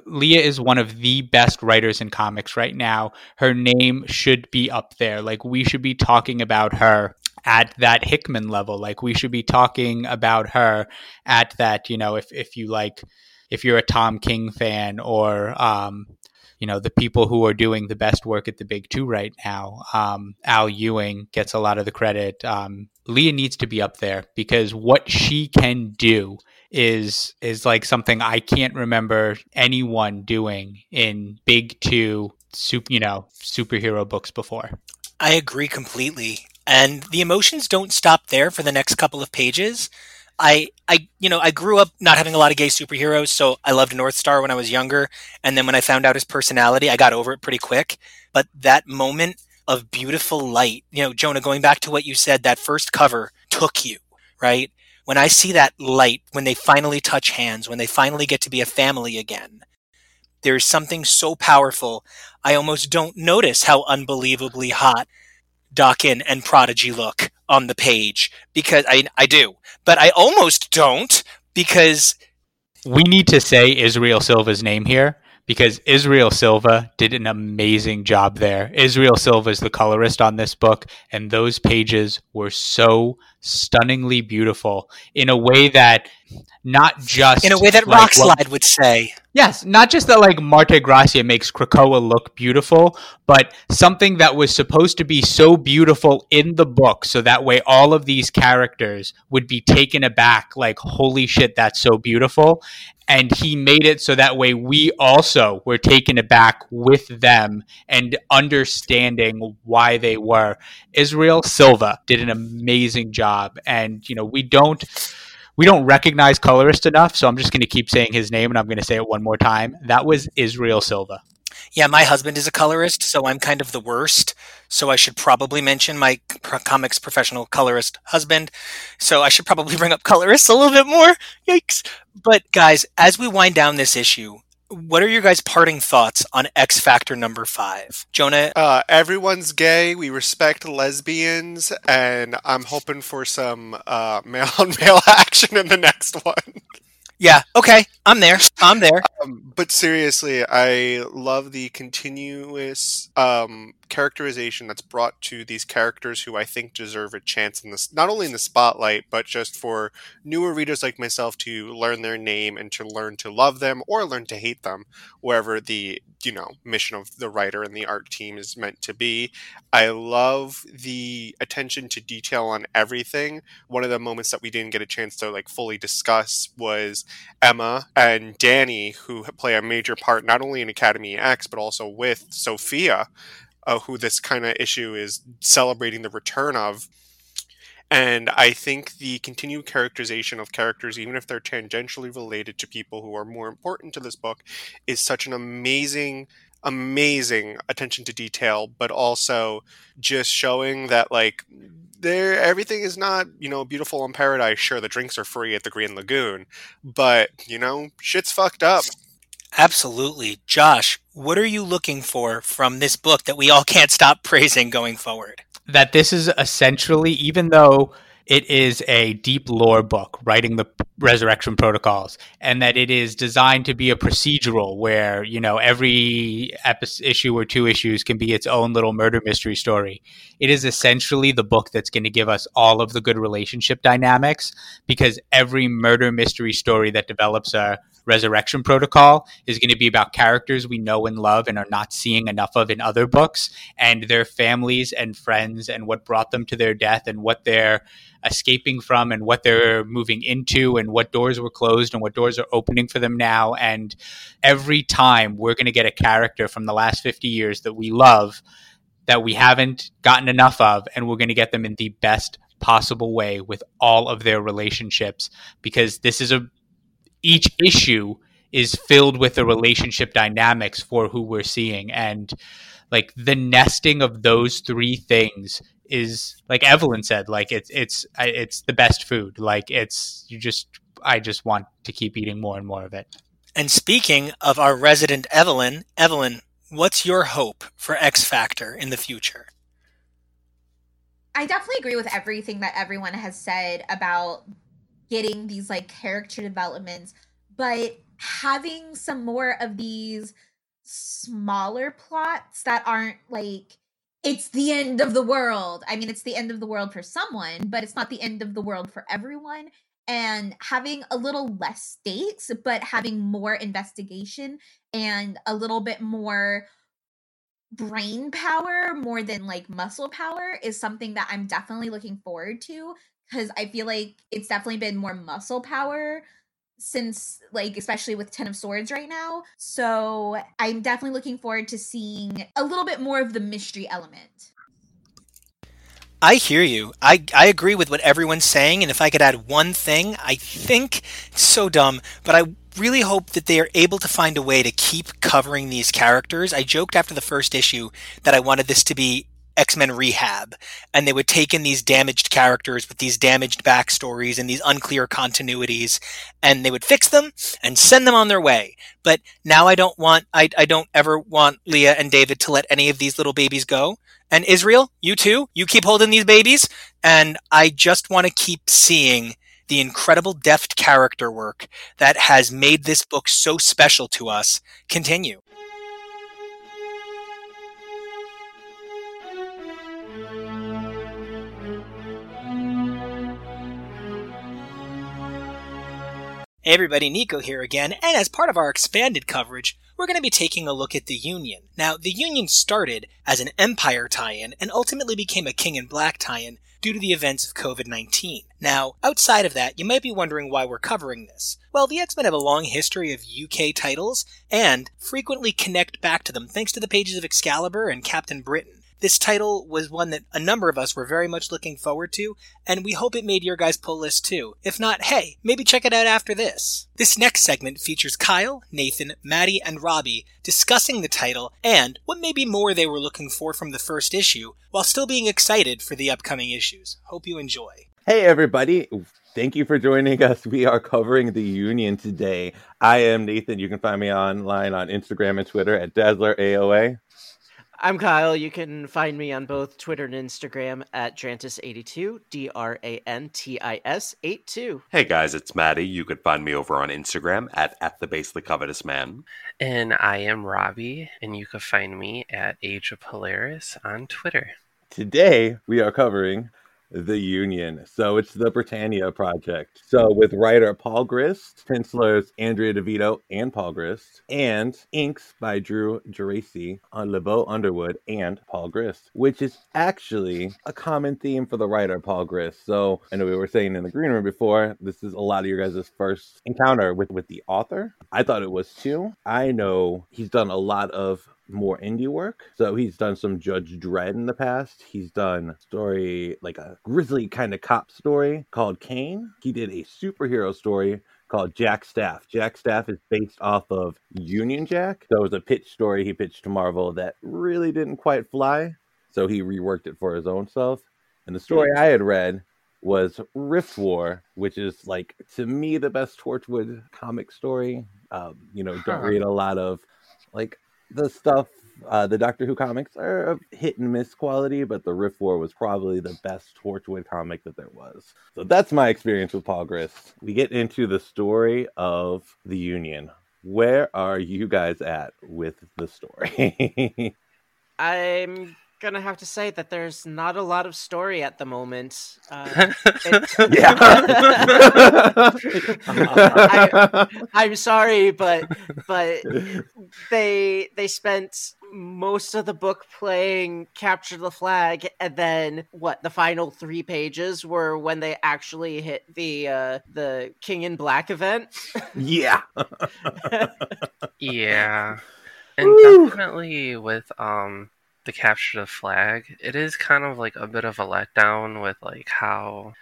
leah is one of the best writers in comics right now. Her name should be up there. Like we should be talking about her at that hickman level. Like we should be talking about her at that you know if if you like if you're a tom king fan or um you know the people who are doing the best work at the big two right now. Um, al ewing gets a lot of the credit. Um, leah needs to be up there because what she can do is is like something i can't remember anyone doing in big two super you know superhero books before i agree completely and the emotions don't stop there for the next couple of pages I, I, you know, I grew up not having a lot of gay superheroes, so I loved Northstar when I was younger. And then when I found out his personality, I got over it pretty quick. But that moment of beautiful light, you know, Jonah, going back to what you said, that first cover took you, right? When I see that light, when they finally touch hands, when they finally get to be a family again, there's something so powerful. I almost don't notice how unbelievably hot Daken and Prodigy look on the page because I I do, but I almost don't because we need to say Israel Silva's name here because Israel Silva did an amazing job there. Israel Silva is the colorist on this book, and those pages were so stunningly beautiful in a way that not just in a way that like Rockslide would say. Yes, not just that like Marte Gracia makes Krakoa look beautiful, but something that was supposed to be so beautiful in the book, so that way all of these characters would be taken aback, like holy shit, that's so beautiful. And he made it so that way we also were taken aback with them and understanding why they were. Israel Silva did an amazing job, and you know we don't we don't recognize colorist enough, so I'm just going to keep saying his name and I'm going to say it one more time. That was Israel Silva. Yeah, my husband is a colorist, so I'm kind of the worst. So I should probably mention my comics professional colorist husband. So I should probably bring up colorists a little bit more. Yikes. But guys, as we wind down this issue, what are your guys' parting thoughts on X Factor number five? Jonah? Uh, everyone's gay. We respect lesbians. And I'm hoping for some uh, male on male action in the next one. Yeah, okay. I'm there. I'm there. Um, but seriously, I love the continuous um, characterization that's brought to these characters who I think deserve a chance in this, not only in the spotlight, but just for newer readers like myself to learn their name and to learn to love them or learn to hate them, wherever the you know mission of the writer and the art team is meant to be. I love the attention to detail on everything. One of the moments that we didn't get a chance to like fully discuss was Emma and Danny, who play a major part not only in Academy X but also with Sophia uh, who this kind of issue is celebrating the return of. And I think the continued characterization of characters, even if they're tangentially related to people who are more important to this book, is such an amazing amazing attention to detail but also just showing that like there everything is not you know beautiful in paradise sure the drinks are free at the green lagoon but you know shit's fucked up Absolutely. Josh, what are you looking for from this book that we all can't stop praising going forward? That this is essentially, even though it is a deep lore book writing the resurrection protocols and that it is designed to be a procedural where you know every issue or two issues can be its own little murder mystery story it is essentially the book that's going to give us all of the good relationship dynamics because every murder mystery story that develops a resurrection protocol is going to be about characters we know and love and are not seeing enough of in other books and their families and friends and what brought them to their death and what they're escaping from and what they're moving into and what doors were closed and what doors are opening for them now. And every time we're going to get a character from the last 50 years that we love that we haven't gotten enough of and we're going to get them in the best possible way with all of their relationships because this is a each issue is filled with the relationship dynamics for who we're seeing and like the nesting of those three things is like Evelyn said like it's it's it's the best food like it's you just I just want to keep eating more and more of it. And speaking of our resident Evelyn, Evelyn, what's your hope for X Factor in the future? I definitely agree with everything that everyone has said about getting these like character developments, but having some more of these smaller plots that aren't like it's the end of the world. I mean, it's the end of the world for someone, but it's not the end of the world for everyone. And having a little less stakes, but having more investigation and a little bit more brain power more than like muscle power is something that I'm definitely looking forward to because I feel like it's definitely been more muscle power since like especially with 10 of swords right now so i'm definitely looking forward to seeing a little bit more of the mystery element I hear you. I, I agree with what everyone's saying, and if I could add one thing, I think it's so dumb, but I really hope that they are able to find a way to keep covering these characters. I joked after the first issue that I wanted this to be X Men Rehab, and they would take in these damaged characters with these damaged backstories and these unclear continuities, and they would fix them and send them on their way. But now I don't want, I, I don't ever want Leah and David to let any of these little babies go. And Israel, you too, you keep holding these babies, and I just want to keep seeing the incredible deft character work that has made this book so special to us continue. Hey everybody, Nico here again, and as part of our expanded coverage, we're going to be taking a look at the Union. Now, the Union started as an Empire tie-in and ultimately became a King in Black tie-in due to the events of COVID-19. Now, outside of that, you might be wondering why we're covering this. Well, the X-Men have a long history of UK titles and frequently connect back to them thanks to the pages of Excalibur and Captain Britain. This title was one that a number of us were very much looking forward to, and we hope it made your guys' pull list too. If not, hey, maybe check it out after this. This next segment features Kyle, Nathan, Maddie, and Robbie discussing the title and what maybe more they were looking for from the first issue, while still being excited for the upcoming issues. Hope you enjoy. Hey, everybody. Thank you for joining us. We are covering the Union today. I am Nathan. You can find me online on Instagram and Twitter at Dazzler AOA. I'm Kyle. You can find me on both Twitter and Instagram at Drantis82, D R A N T I S 82. Hey guys, it's Maddie. You can find me over on Instagram at, at the Basely Covetous Man. And I am Robbie, and you can find me at Age of Polaris on Twitter. Today, we are covering the Union. So it's the Britannia Project. So with writer Paul Grist, pencilers Andrea Di Vito and Paul Grist, and inks by Drew Geraci on LeBeau Underwood and Paul Grist, which is actually a common theme for the writer Paul Grist. So I know we were saying in the green room before, this is a lot of your guys' first encounter with, with the author. I thought it was too. I know he's done a lot of more indie work. So he's done some Judge Dredd in the past. He's done a story like a grisly kind of cop story called Kane. He did a superhero story called Jack Staff. Jack Staff is based off of Union Jack. So it was a pitch story he pitched to Marvel that really didn't quite fly. So he reworked it for his own self. And the story I had read was Rift War, which is like to me the best Torchwood comic story. Um, you know, don't read a lot of like the stuff. Uh, the Doctor Who comics are of hit and miss quality, but the Rift War was probably the best Torchwood comic that there was. So that's my experience with Paul Grist. We get into the story of the Union. Where are you guys at with the story? I'm gonna have to say that there's not a lot of story at the moment. Uh, it- I, I'm sorry, but but they they spent most of the book playing capture the flag, and then what? The final three pages were when they actually hit the uh, the King in Black event. yeah. Yeah. And Woo! definitely with um the capture the flag, it is kind of like a bit of a letdown with like how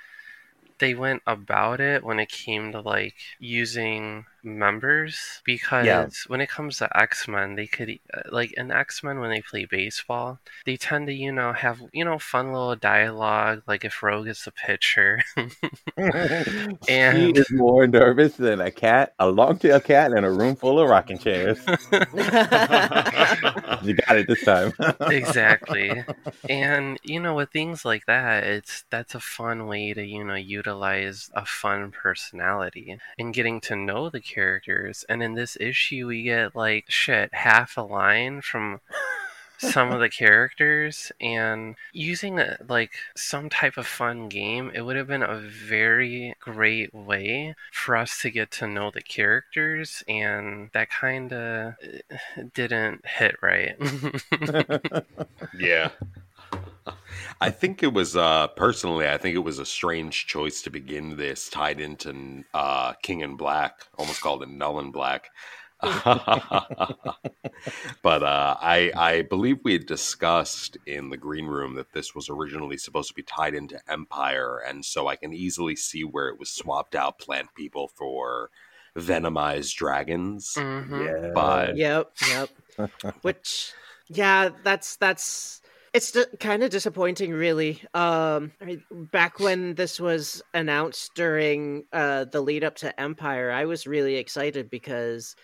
they went about it when it came to like using members because when it comes to X-Men they could uh, like in X-Men when they play baseball they tend to you know have you know fun little dialogue like if Rogue is the pitcher and he is more nervous than a cat, a long-tailed cat in a room full of rocking chairs. You got it this time. exactly and you know with things like that it's that's a fun way to you know utilize a fun personality and getting to know the characters and in this issue we get like shit half a line from some of the characters and using a, like some type of fun game it would have been a very great way for us to get to know the characters and that kind of eh, didn't hit right Yeah. I think it was uh personally I think it was a strange choice to begin this tied into uh King and Black, almost called it Null and Black. but uh I I believe we had discussed in the green room that this was originally supposed to be tied into Empire and so I can easily see where it was swapped out plant people for venomized dragons. Mhm. yeah. But Yep, yep. Which, yeah, that's that's it's d- kind of disappointing, really. Um, I mean, back when this was announced during uh the lead up to Empire, I was really excited because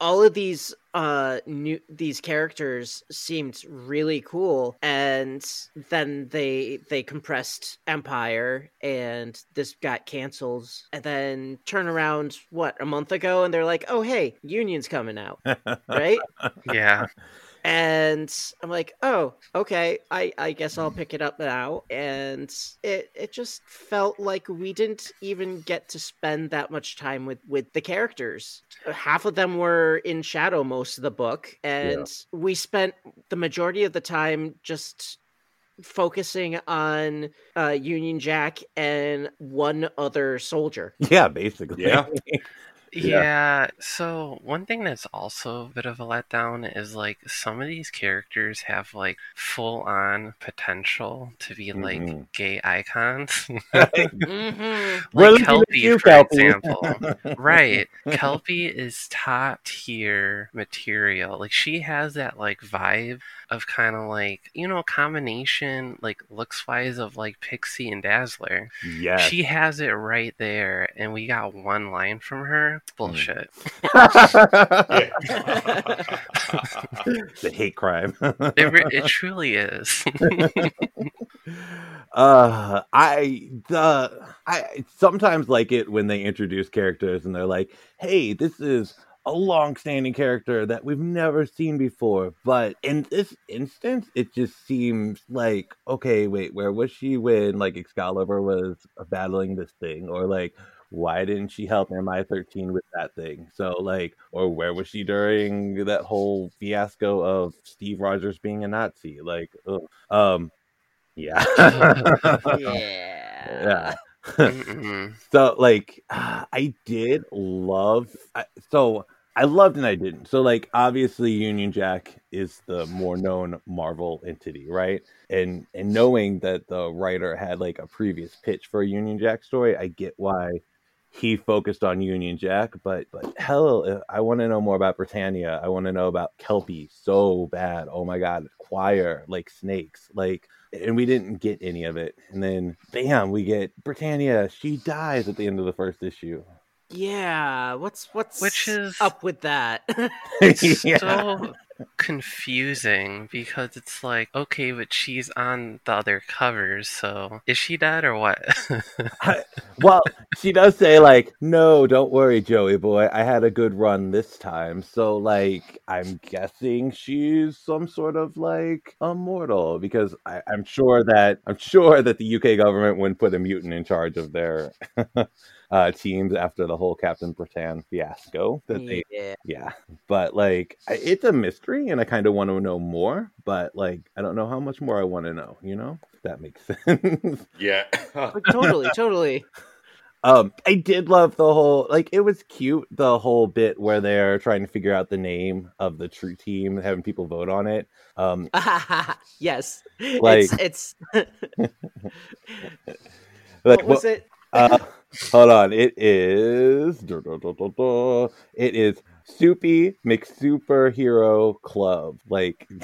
all of these uh new these characters seemed really cool and then they they compressed empire and this got canceled and then turn around what a month ago and they're like oh hey union's coming out right yeah and i'm like oh okay. I i guess i'll pick it up now. And it it just felt like we didn't even get to spend that much time with with the characters. Half of them were in shadow most of the book and we spent the majority of the time just focusing on uh union jack and one other soldier. Yeah, basically. Yeah. Yeah. so one thing that's also a bit of a letdown is like some of these characters have like full on potential to be like Mhm. gay icons. mm-hmm. Like looking Kelpie, you, for Kelpie. example. right. Kelpie is top tier material. Like she has that like vibe of kind of like, you know, combination like looks wise of like Pixie and Dazzler. Yes. She has it right there and we got one line from her. Hmm. Bullshit. the hate crime. It, re- it truly is. uh i the i sometimes like it when they introduce characters and they're like hey this is a long-standing character that we've never seen before but in this instance it just seems like okay wait where was she when like excalibur was battling this thing? Or like why didn't she help mi-13 with that thing? So like or where was she during that whole fiasco of steve rogers being a nazi? Like ugh. um yeah. Yeah. Yeah. So like i did love I, so I loved and I didn't. So like obviously Union Jack is the more known Marvel entity, right? And and knowing that the writer had like a previous pitch for a Union Jack story, I get why he focused on Union Jack, but but hell, I want to know more about Britannia. I want to know about Kelpie so bad. Oh my god, Choir, like snakes, like and we didn't get any of it. And then bam, we get Britannia. She dies at the end of the first issue. Yeah, what's what's Which is- up with that? It's Yeah. so confusing because it's like, okay, but she's on the other covers, so is she dead or what? well, she does say like, "No, don't worry, Joey boy. I had a good run this time." So like, I'm guessing she's some sort of like immortal because I, I'm sure that I'm sure that the UK government wouldn't put a mutant in charge of their uh, teams after the whole Captain Britain fiasco that they yeah. yeah but like it's a mystery and i kind of want to know more but like i don't know how much more i want to know you know if that makes sense Yeah. Totally, totally. um i did love the whole like it was cute the whole bit where they're trying to figure out the name of the true team having people vote on it um yes, Like- it's it's. like what was what- it? uh, hold on it is it is soupy mcsuperhero club like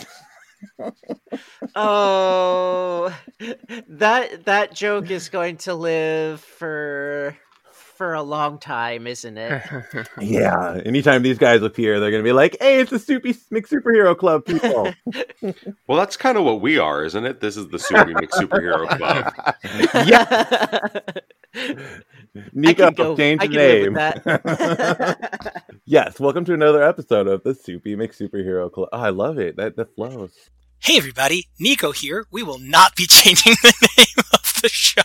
Oh, that that joke is going to live for for a long time, isn't it? Yeah, anytime these guys appear, they're gonna be like, "Hey, it's the Soupy McSuperhero Club people." well, that's kind of what we are, isn't it? This is the Super Superhero Club. yeah, Nico, I can go- change I the can live with name. yes, welcome to another episode of the Soupy McSuperhero Club. Oh, I love it. That that flows. Hey everybody, Nico here. We will not be changing the name of the show.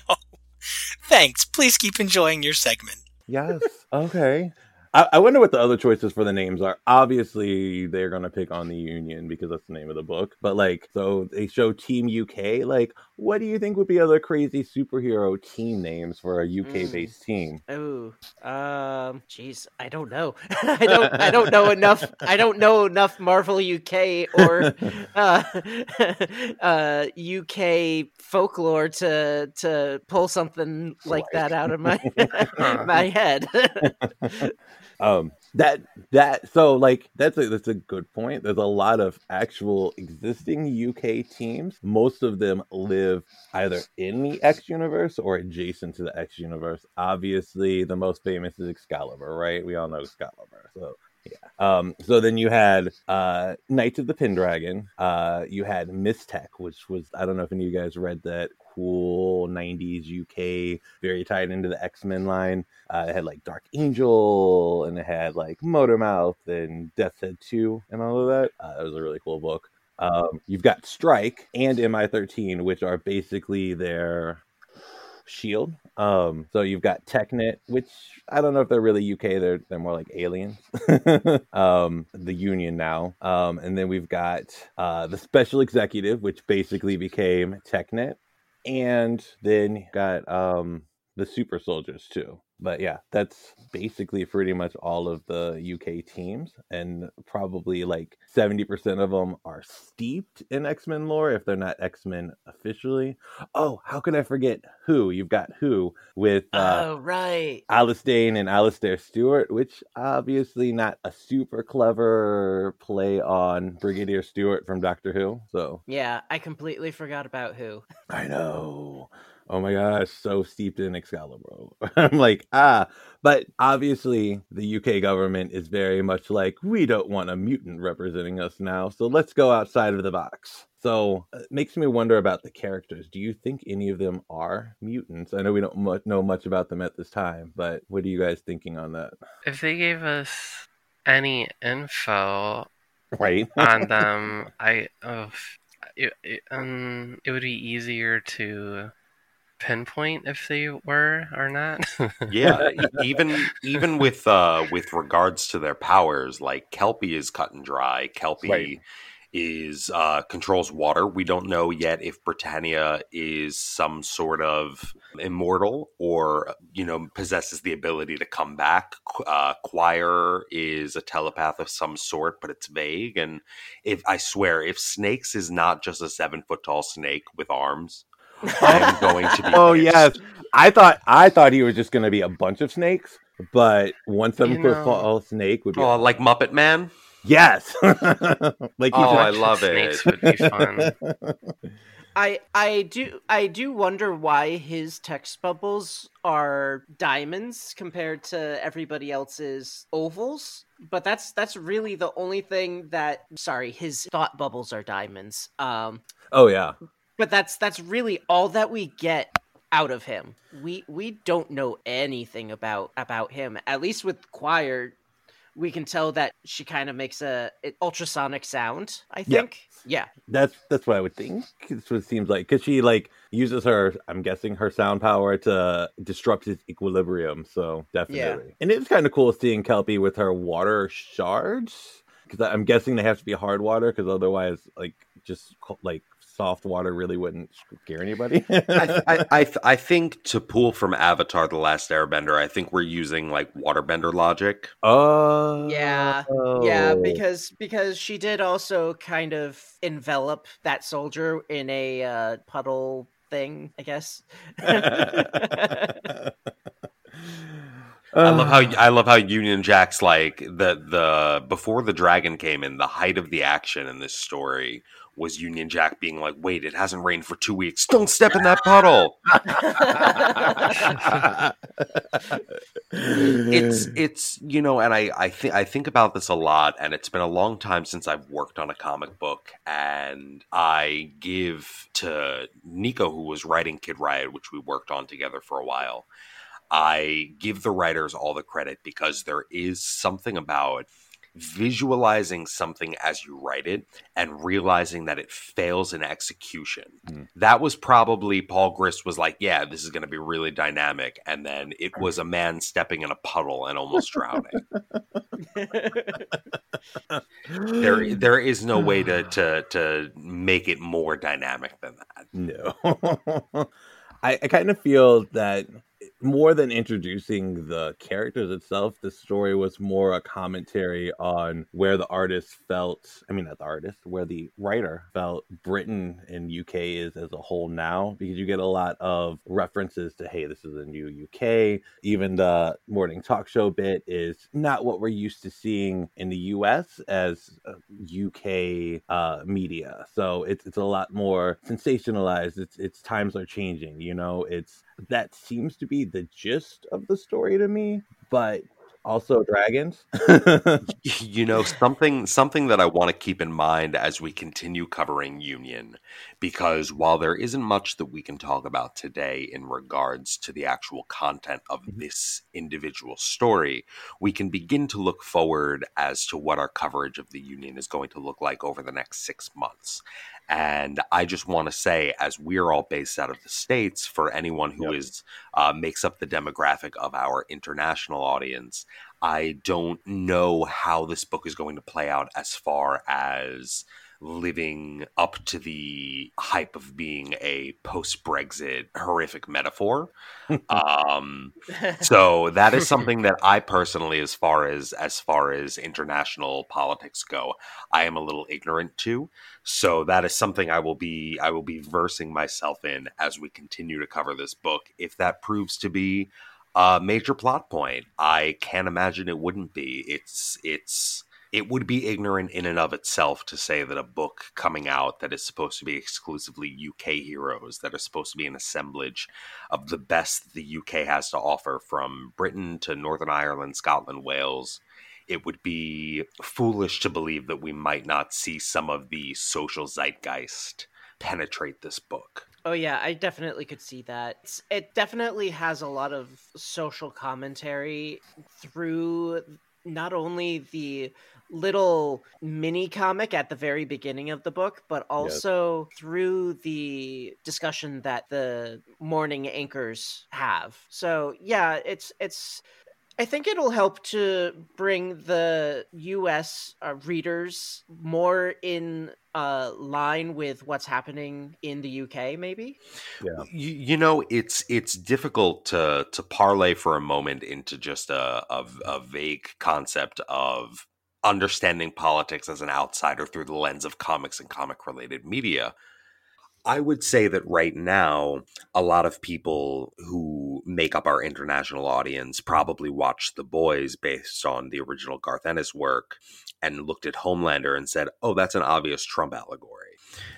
Thanks. Please keep enjoying your segment. Yes. Okay. I, I wonder what the other choices for the names are. Obviously, they're gonna pick on the Union because that's the name of the book. But like, so they show Team UK. Like, what do you think would be other crazy superhero team names for a UK based team? Oh, um, jeez, I don't know. I don't. I don't know enough. I don't know enough Marvel UK or uh, uh, UK folklore to to pull something like that out of my my head. Um that that so like that's a that's a good point. There's a lot of actual existing uk teams. Most of them live either in the x universe or adjacent to the x universe. Obviously the most famous is excalibur right? We all know excalibur so. Um, so then you had uh, Knights of the Pendragon. Uh, you had Mys-Tech, which was I don't know if any of you guys read that cool '90s UK, very tied into the X Men line. Uh, it had like Dark Angel, and it had like Motormouth and Death's Head Two, and all of that. Uh, was a really cool book. Um, you've got Strike and MI13, which are basically their shield. Um, so you've got TechNet, which I don't know if they're really UK. They're they're more like aliens. um, the Union now. Um, and then we've got uh, the Special Executive, which basically became TechNet, and then got um, the Super Soldiers too. But yeah, that's basically pretty much all of the UK teams, and probably like seventy percent of them are steeped in X Men lore if they're not X Men officially. Oh, how could I forget Who? You've got Who with uh, oh right. Alice Dane and Alistair Stewart, which obviously not a super clever play on Brigadier Stewart from Doctor Who. So Yeah, I completely forgot about who. I know. Oh my gosh, so steeped in Excalibur. I'm like, ah, but obviously the UK government is very much like, we don't want a mutant representing us now, so let's go outside of the box. So it makes me wonder about the characters. Do you think any of them are mutants? I know we don't mu- know much about them at this time, but what are you guys thinking on that? if they gave us any info Right? on them, I oh, it, it, um, it would be easier to pinpoint if they were or not. yeah, even even with uh with regards to their powers, like Kelpie is cut and dry. Kelpie Right. is uh, controls water. We don't know yet if Britannia is some sort of immortal or you know possesses the ability to come back. Uh, Choir is a telepath of some sort, but it's vague. And if I swear, if Snakes is not just a seven foot tall snake with arms, I'm going to be. Oh pissed. yes, I thought I thought he was just going to be a bunch of snakes, but one seven foot tall snake would be Oh, like Muppet Man. yes. like Oh, he's I love it. Snakes would be fun. I I do I do wonder why his text bubbles are diamonds compared to everybody else's ovals. But that's that's really the only thing that sorry, his thought bubbles are diamonds. Um oh yeah. But that's that's really all that we get out of him. We we don't know anything about about him. At least with Choir, we can tell that she kind of makes a, ultrasonic sound. I think. Yeah. That's that's what I would think. That's what it seems like because she like uses her. I'm guessing her sound power to disrupt his equilibrium. So definitely, and it's kind of cool seeing Kelpie with her water shards because I'm guessing they have to be hard water because otherwise, like just like soft water really wouldn't scare anybody. I, I, I, I think to pull from Avatar: The Last Airbender, I think we're using like waterbender logic. Oh Yeah. Yeah, because because she did also kind of envelop that soldier in a uh, puddle thing, I guess. I love how I love how Union Jack's like the the before the dragon came in, the height of the action in this story was Union Jack being like, "Wait, it hasn't rained for two weeks. Don't step in that puddle." it's it's you know, and I I think I think about this a lot, and it's been a long time since I've worked on a comic book, and I give to Nico, who was writing Kid Riot, which we worked on together for a while. I give the writers all the credit because there is something about visualizing something as you write it and realizing that it fails in execution. Mm. That was probably Paul Grist was like, yeah, this is going to be really dynamic. And then it was a man stepping in a puddle and almost drowning. there, there is no way to, to, to make it more dynamic than that. No. I, I kind of feel that more than introducing the characters itself, the story was more a commentary on where the artist felt. I mean, not the artist, where the writer felt Britain and UK is as a whole now, because you get a lot of references to, hey, this is a new UK. Even the morning talk show bit is not what we're used to seeing in the US as uh, UK uh, media. So it's it's a lot more sensationalized. It's it's times are changing. You know, it's that seems to be the gist of the story to me. But also dragons. you know something something that i want to keep in mind as we continue covering union because while there isn't much that we can talk about today in regards to the actual content of mm-hmm. this individual story we can begin to look forward as to what our coverage of the union is going to look like over the next six months and I just want to say, as we're all based out of the states, for anyone who Yep. is uh, makes up the demographic of our international audience, I don't know how this book is going to play out as far as living up to the hype of being a post-Brexit horrific metaphor. um, so that is something that I personally, as far as as far as international politics go, I am a little ignorant to. So that is something I will be I will be versing myself in as we continue to cover this book. If that proves to be a major plot point, I can't imagine it wouldn't be. It's it's it would be ignorant in and of itself to say that a book coming out that is supposed to be exclusively UK heroes, that are supposed to be an assemblage of the best the UK has to offer from Britain to Northern Ireland, Scotland, Wales, it would be foolish to believe that we might not see some of the social zeitgeist penetrate this book. Oh yeah, I definitely could see that. It definitely has a lot of social commentary through not only the little mini comic at the very beginning of the book, but also through the discussion that the morning anchors have. So yeah, it's it's I think it'll help to bring the US uh, readers more in uh, line with what's happening in the UK, maybe. Yeah. You, you know, it's it's difficult to to parlay for a moment into just a, a a vague concept of understanding politics as an outsider through the lens of comics and comic related media. I would say that right now, a lot of people who make up our international audience probably watched The Boys based on the original Garth Ennis work and looked at Homelander and said, "Oh, that's an obvious Trump allegory."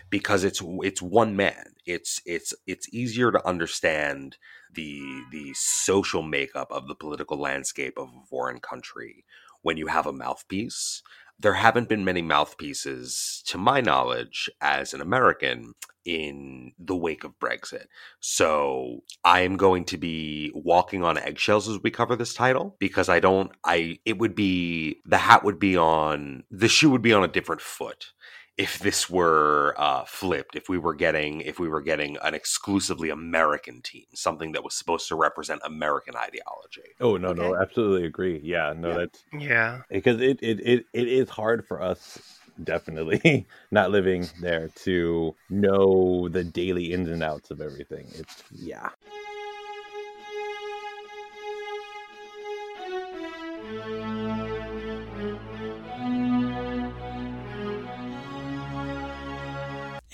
Because it's it's one man. It's it's it's easier to understand the the social makeup of the political landscape of a foreign country when you have a mouthpiece. There haven't been many mouthpieces, to my knowledge, as an American in the wake of Brexit. So I am going to be walking on eggshells as we cover this title because I don't, I, it would be, the hat would be on, the shoe would be on a different foot if this were uh, flipped, if we were getting if we were getting an exclusively American team, something that was supposed to represent American ideology. Oh no, no, absolutely agree. Yeah, no, Yeah. that's Yeah. because it, it it it is hard for us definitely not living there to know the daily ins and outs of everything. It's yeah.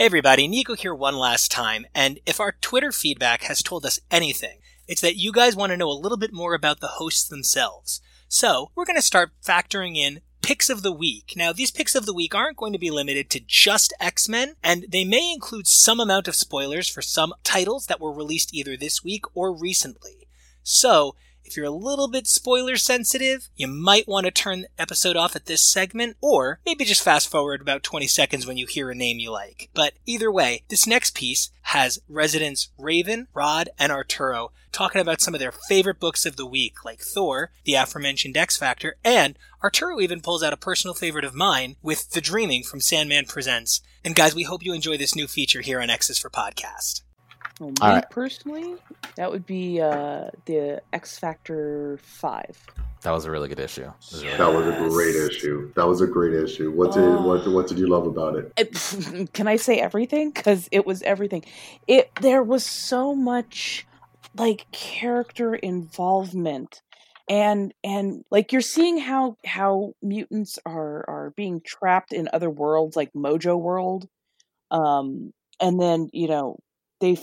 Everybody, Nico here one last time, and if our Twitter feedback has told us anything, it's that you guys want to know a little bit more about the hosts themselves. So, we're going to start factoring in picks of the week. Now, these picks of the week aren't going to be limited to just X-Men, and they may include some amount of spoilers for some titles that were released either this week or recently. So, if you're a little bit spoiler sensitive, you might want to turn the episode off at this segment, or maybe just fast forward about 20 seconds when you hear a name you like. But either way, this next piece has residents Raven, Rod, and Arturo talking about some of their favorite books of the week, like Thor, the aforementioned X Factor, and Arturo even pulls out a personal favorite of mine with The Dreaming from Sandman Presents. And guys, we hope you enjoy this new feature here on X's for Podcast. Well, me All right. personally, that would be uh, the X Factor Five. That was a really good issue. It was really That was a great issue. That was a great issue. What did Oh. what what did you love about it? It- can I say everything? Because it was everything. It there was so much like character involvement, and and like you're seeing how how mutants are are being trapped in other worlds, like Mojo World, um, and then you know they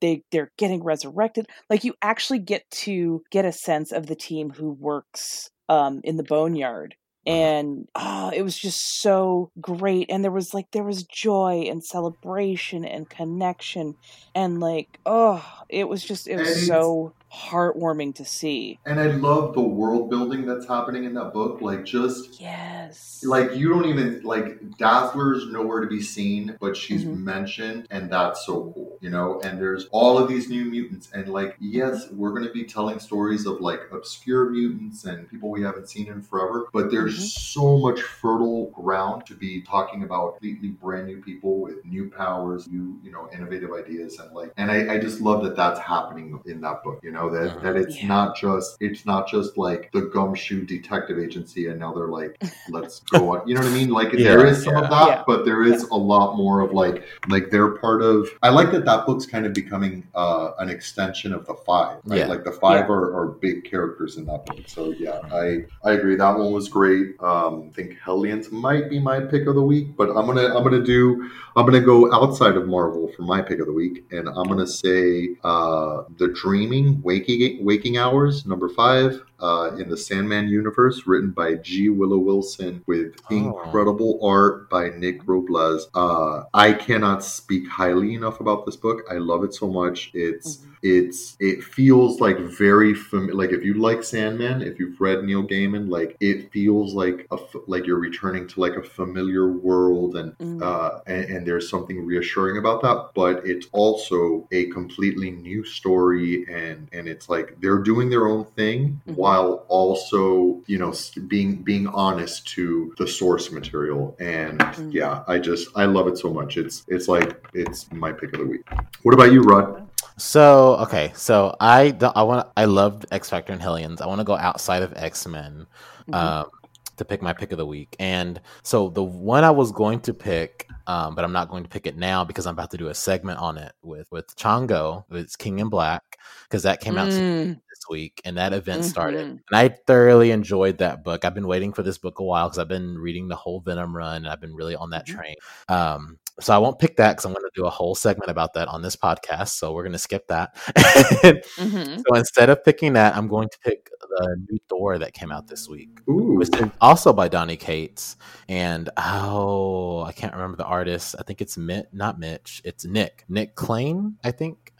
they they're getting resurrected. Like you actually get to get a sense of the team who works um in the boneyard and ah, it was just so great and there was like there was joy and celebration and connection and like oh it was just it was it's- so heartwarming to see And I love the world building that's happening in that book. Like just yes like you don't even like Dazzler's nowhere to be seen, but she's Mhm. mentioned, and that's so cool, you know. And there's all of these new mutants, and like yes, we're gonna be telling stories of like obscure mutants and people we haven't seen in forever, but there's Mhm. so much fertile ground to be talking about completely brand new people with new powers, new you know innovative ideas, and like, and I, I just love that that's happening in that book, you know that Mhm. that it's Yeah. not just it's not just like the gumshoe detective agency, and now they're like let's go on. You know what I mean? Like Yeah, there is some yeah. of that, Yeah. but there is a lot more of like like they're part of. I like that that book's kind of becoming uh, an extension of the five. Right? Yeah. Like the five Yeah. are, are big characters in that book. So yeah, I I agree. That one was great. Um, I think Hellions might be my pick of the week, but I'm gonna I'm gonna do I'm gonna go outside of Marvel for my pick of the week, and I'm gonna say uh, the Dreaming Waking Waking Hours number five uh, in the Sandman universe, written by G. Willow Wilson with Oh. incredible art by Nick Robles. Uh, I cannot speak highly enough about this book. I love it so much. It's Mhm. it's it feels like very familiar. Like if you like Sandman, if you've read Neil Gaiman, like it feels like a f- like you're returning to like a familiar world, and Mm. uh, and, and there's something reassuring about that. But it's also a completely new story, and and it's like they're doing their own thing Mhm. While also you know being being honest to the source material. And Mhm. yeah, I just I love it so much. It's it's like it's my pick of the week. What about you, Rod? So okay, so I don't- I want I love X Factor and Hellions. I want to go outside of X Men. Mhm. Um, to pick my pick of the week. And so the one I was going to pick, um, but I'm not going to pick it now because I'm about to do a segment on it with with Chongo, It's King in Black because that came out Mm. Week and that event started. Mhm. And I thoroughly enjoyed that book. I've been waiting for this book a while because I've been reading the whole Venom run and I've been really on that train. Um, so I won't pick that because I'm going to do a whole segment about that on this podcast. So we're going to skip that. Mhm. So instead of picking that, I'm going to pick the new Thor that came out this week, Ooh. which is also by Donny Cates. And oh, I can't remember the artist. I think it's Mitch, not Mitch. It's Nick. Nic Klein, I think.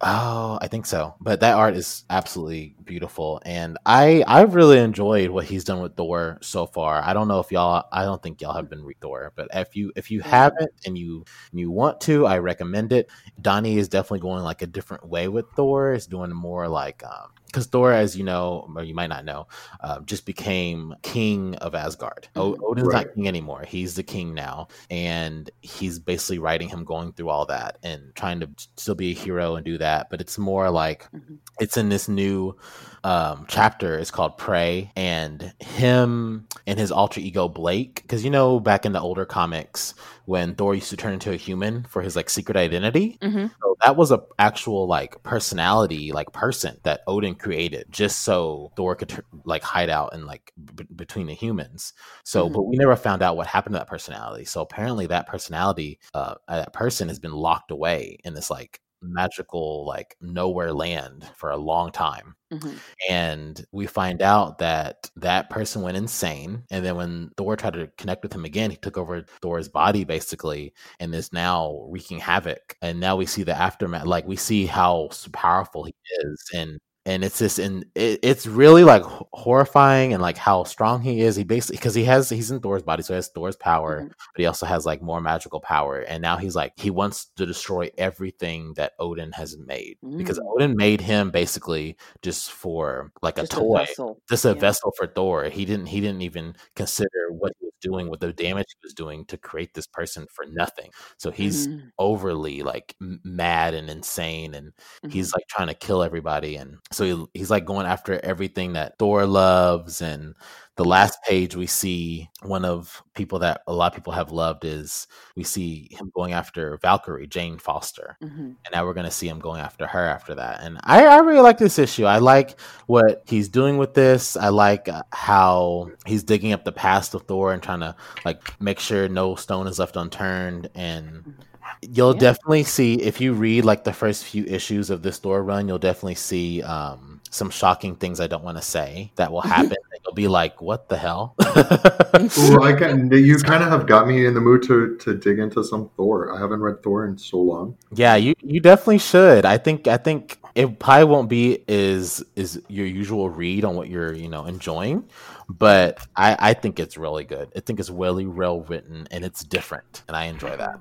Oh, I think so. But that art is absolutely beautiful, and I I really enjoyed what he's done with Thor so far. I don't know if y'all, I don't think y'all have been read Thor, but if you if you haven't and you and you want to, I recommend it. Donny is definitely going like a different way with Thor. It's doing more like um because Thor, as you know, or you might not know, um, just became king of Asgard. O- Odin's Right. not king anymore. He's the king now, and he's basically writing him going through all that and trying to still be a hero and do that. But it's more like Mhm. it's in this new um, chapter. It's called Prey, and him and his alter ego Blake. Because you know, back in the older comics, when Thor used to turn into a human for his like secret identity, Mhm. so that was a actual like personality, like person that Odin created just so Thor could like hide out and like b- between the humans. So, Mhm. but we never found out what happened to that personality. So apparently, that personality, uh, that person has been locked away in this like magical like nowhere land for a long time Mhm. and we find out that that person went insane and then when thor tried to connect with him again he took over thor's body basically and is now wreaking havoc and now we see the aftermath like we see how powerful he is and and it's just and it, it's really like horrifying and like how strong he is he basically because he has he's in thor's body so he has thor's power Mhm. but he also has like more magical power and now he's like he wants to destroy everything that odin has made because Mm. odin made him basically just for like Just a toy vessel. just a Yeah. vessel for thor he didn't he didn't even consider what doing with the damage he was doing to create this person for nothing so he's Mhm. overly like mad and insane and Mhm. he's like trying to kill everybody and so he, he's like going after everything that thor loves and the last page we see one of people that a lot of people have loved is we see him going after valkyrie jane foster. Mhm. and now we're going to see him going after her after that. And I, I really like this issue. I like what he's doing with this. I like uh, how he's digging up the past of thor and trying to like make sure no stone is left unturned. And you'll Yeah. definitely see if you read like the first few issues of this Thor run you'll definitely see um some shocking things i don't want to say that will mm-hmm. happen and you'll be like what the hell Ooh, I can. You kind of have got me in the mood to to dig into some Thor. I haven't read Thor in so long. Yeah, you you definitely should. I think I think it probably won't be is is your usual read on what you're you know enjoying, but I I think it's really good. I think it's really well written and it's different, and I enjoy that.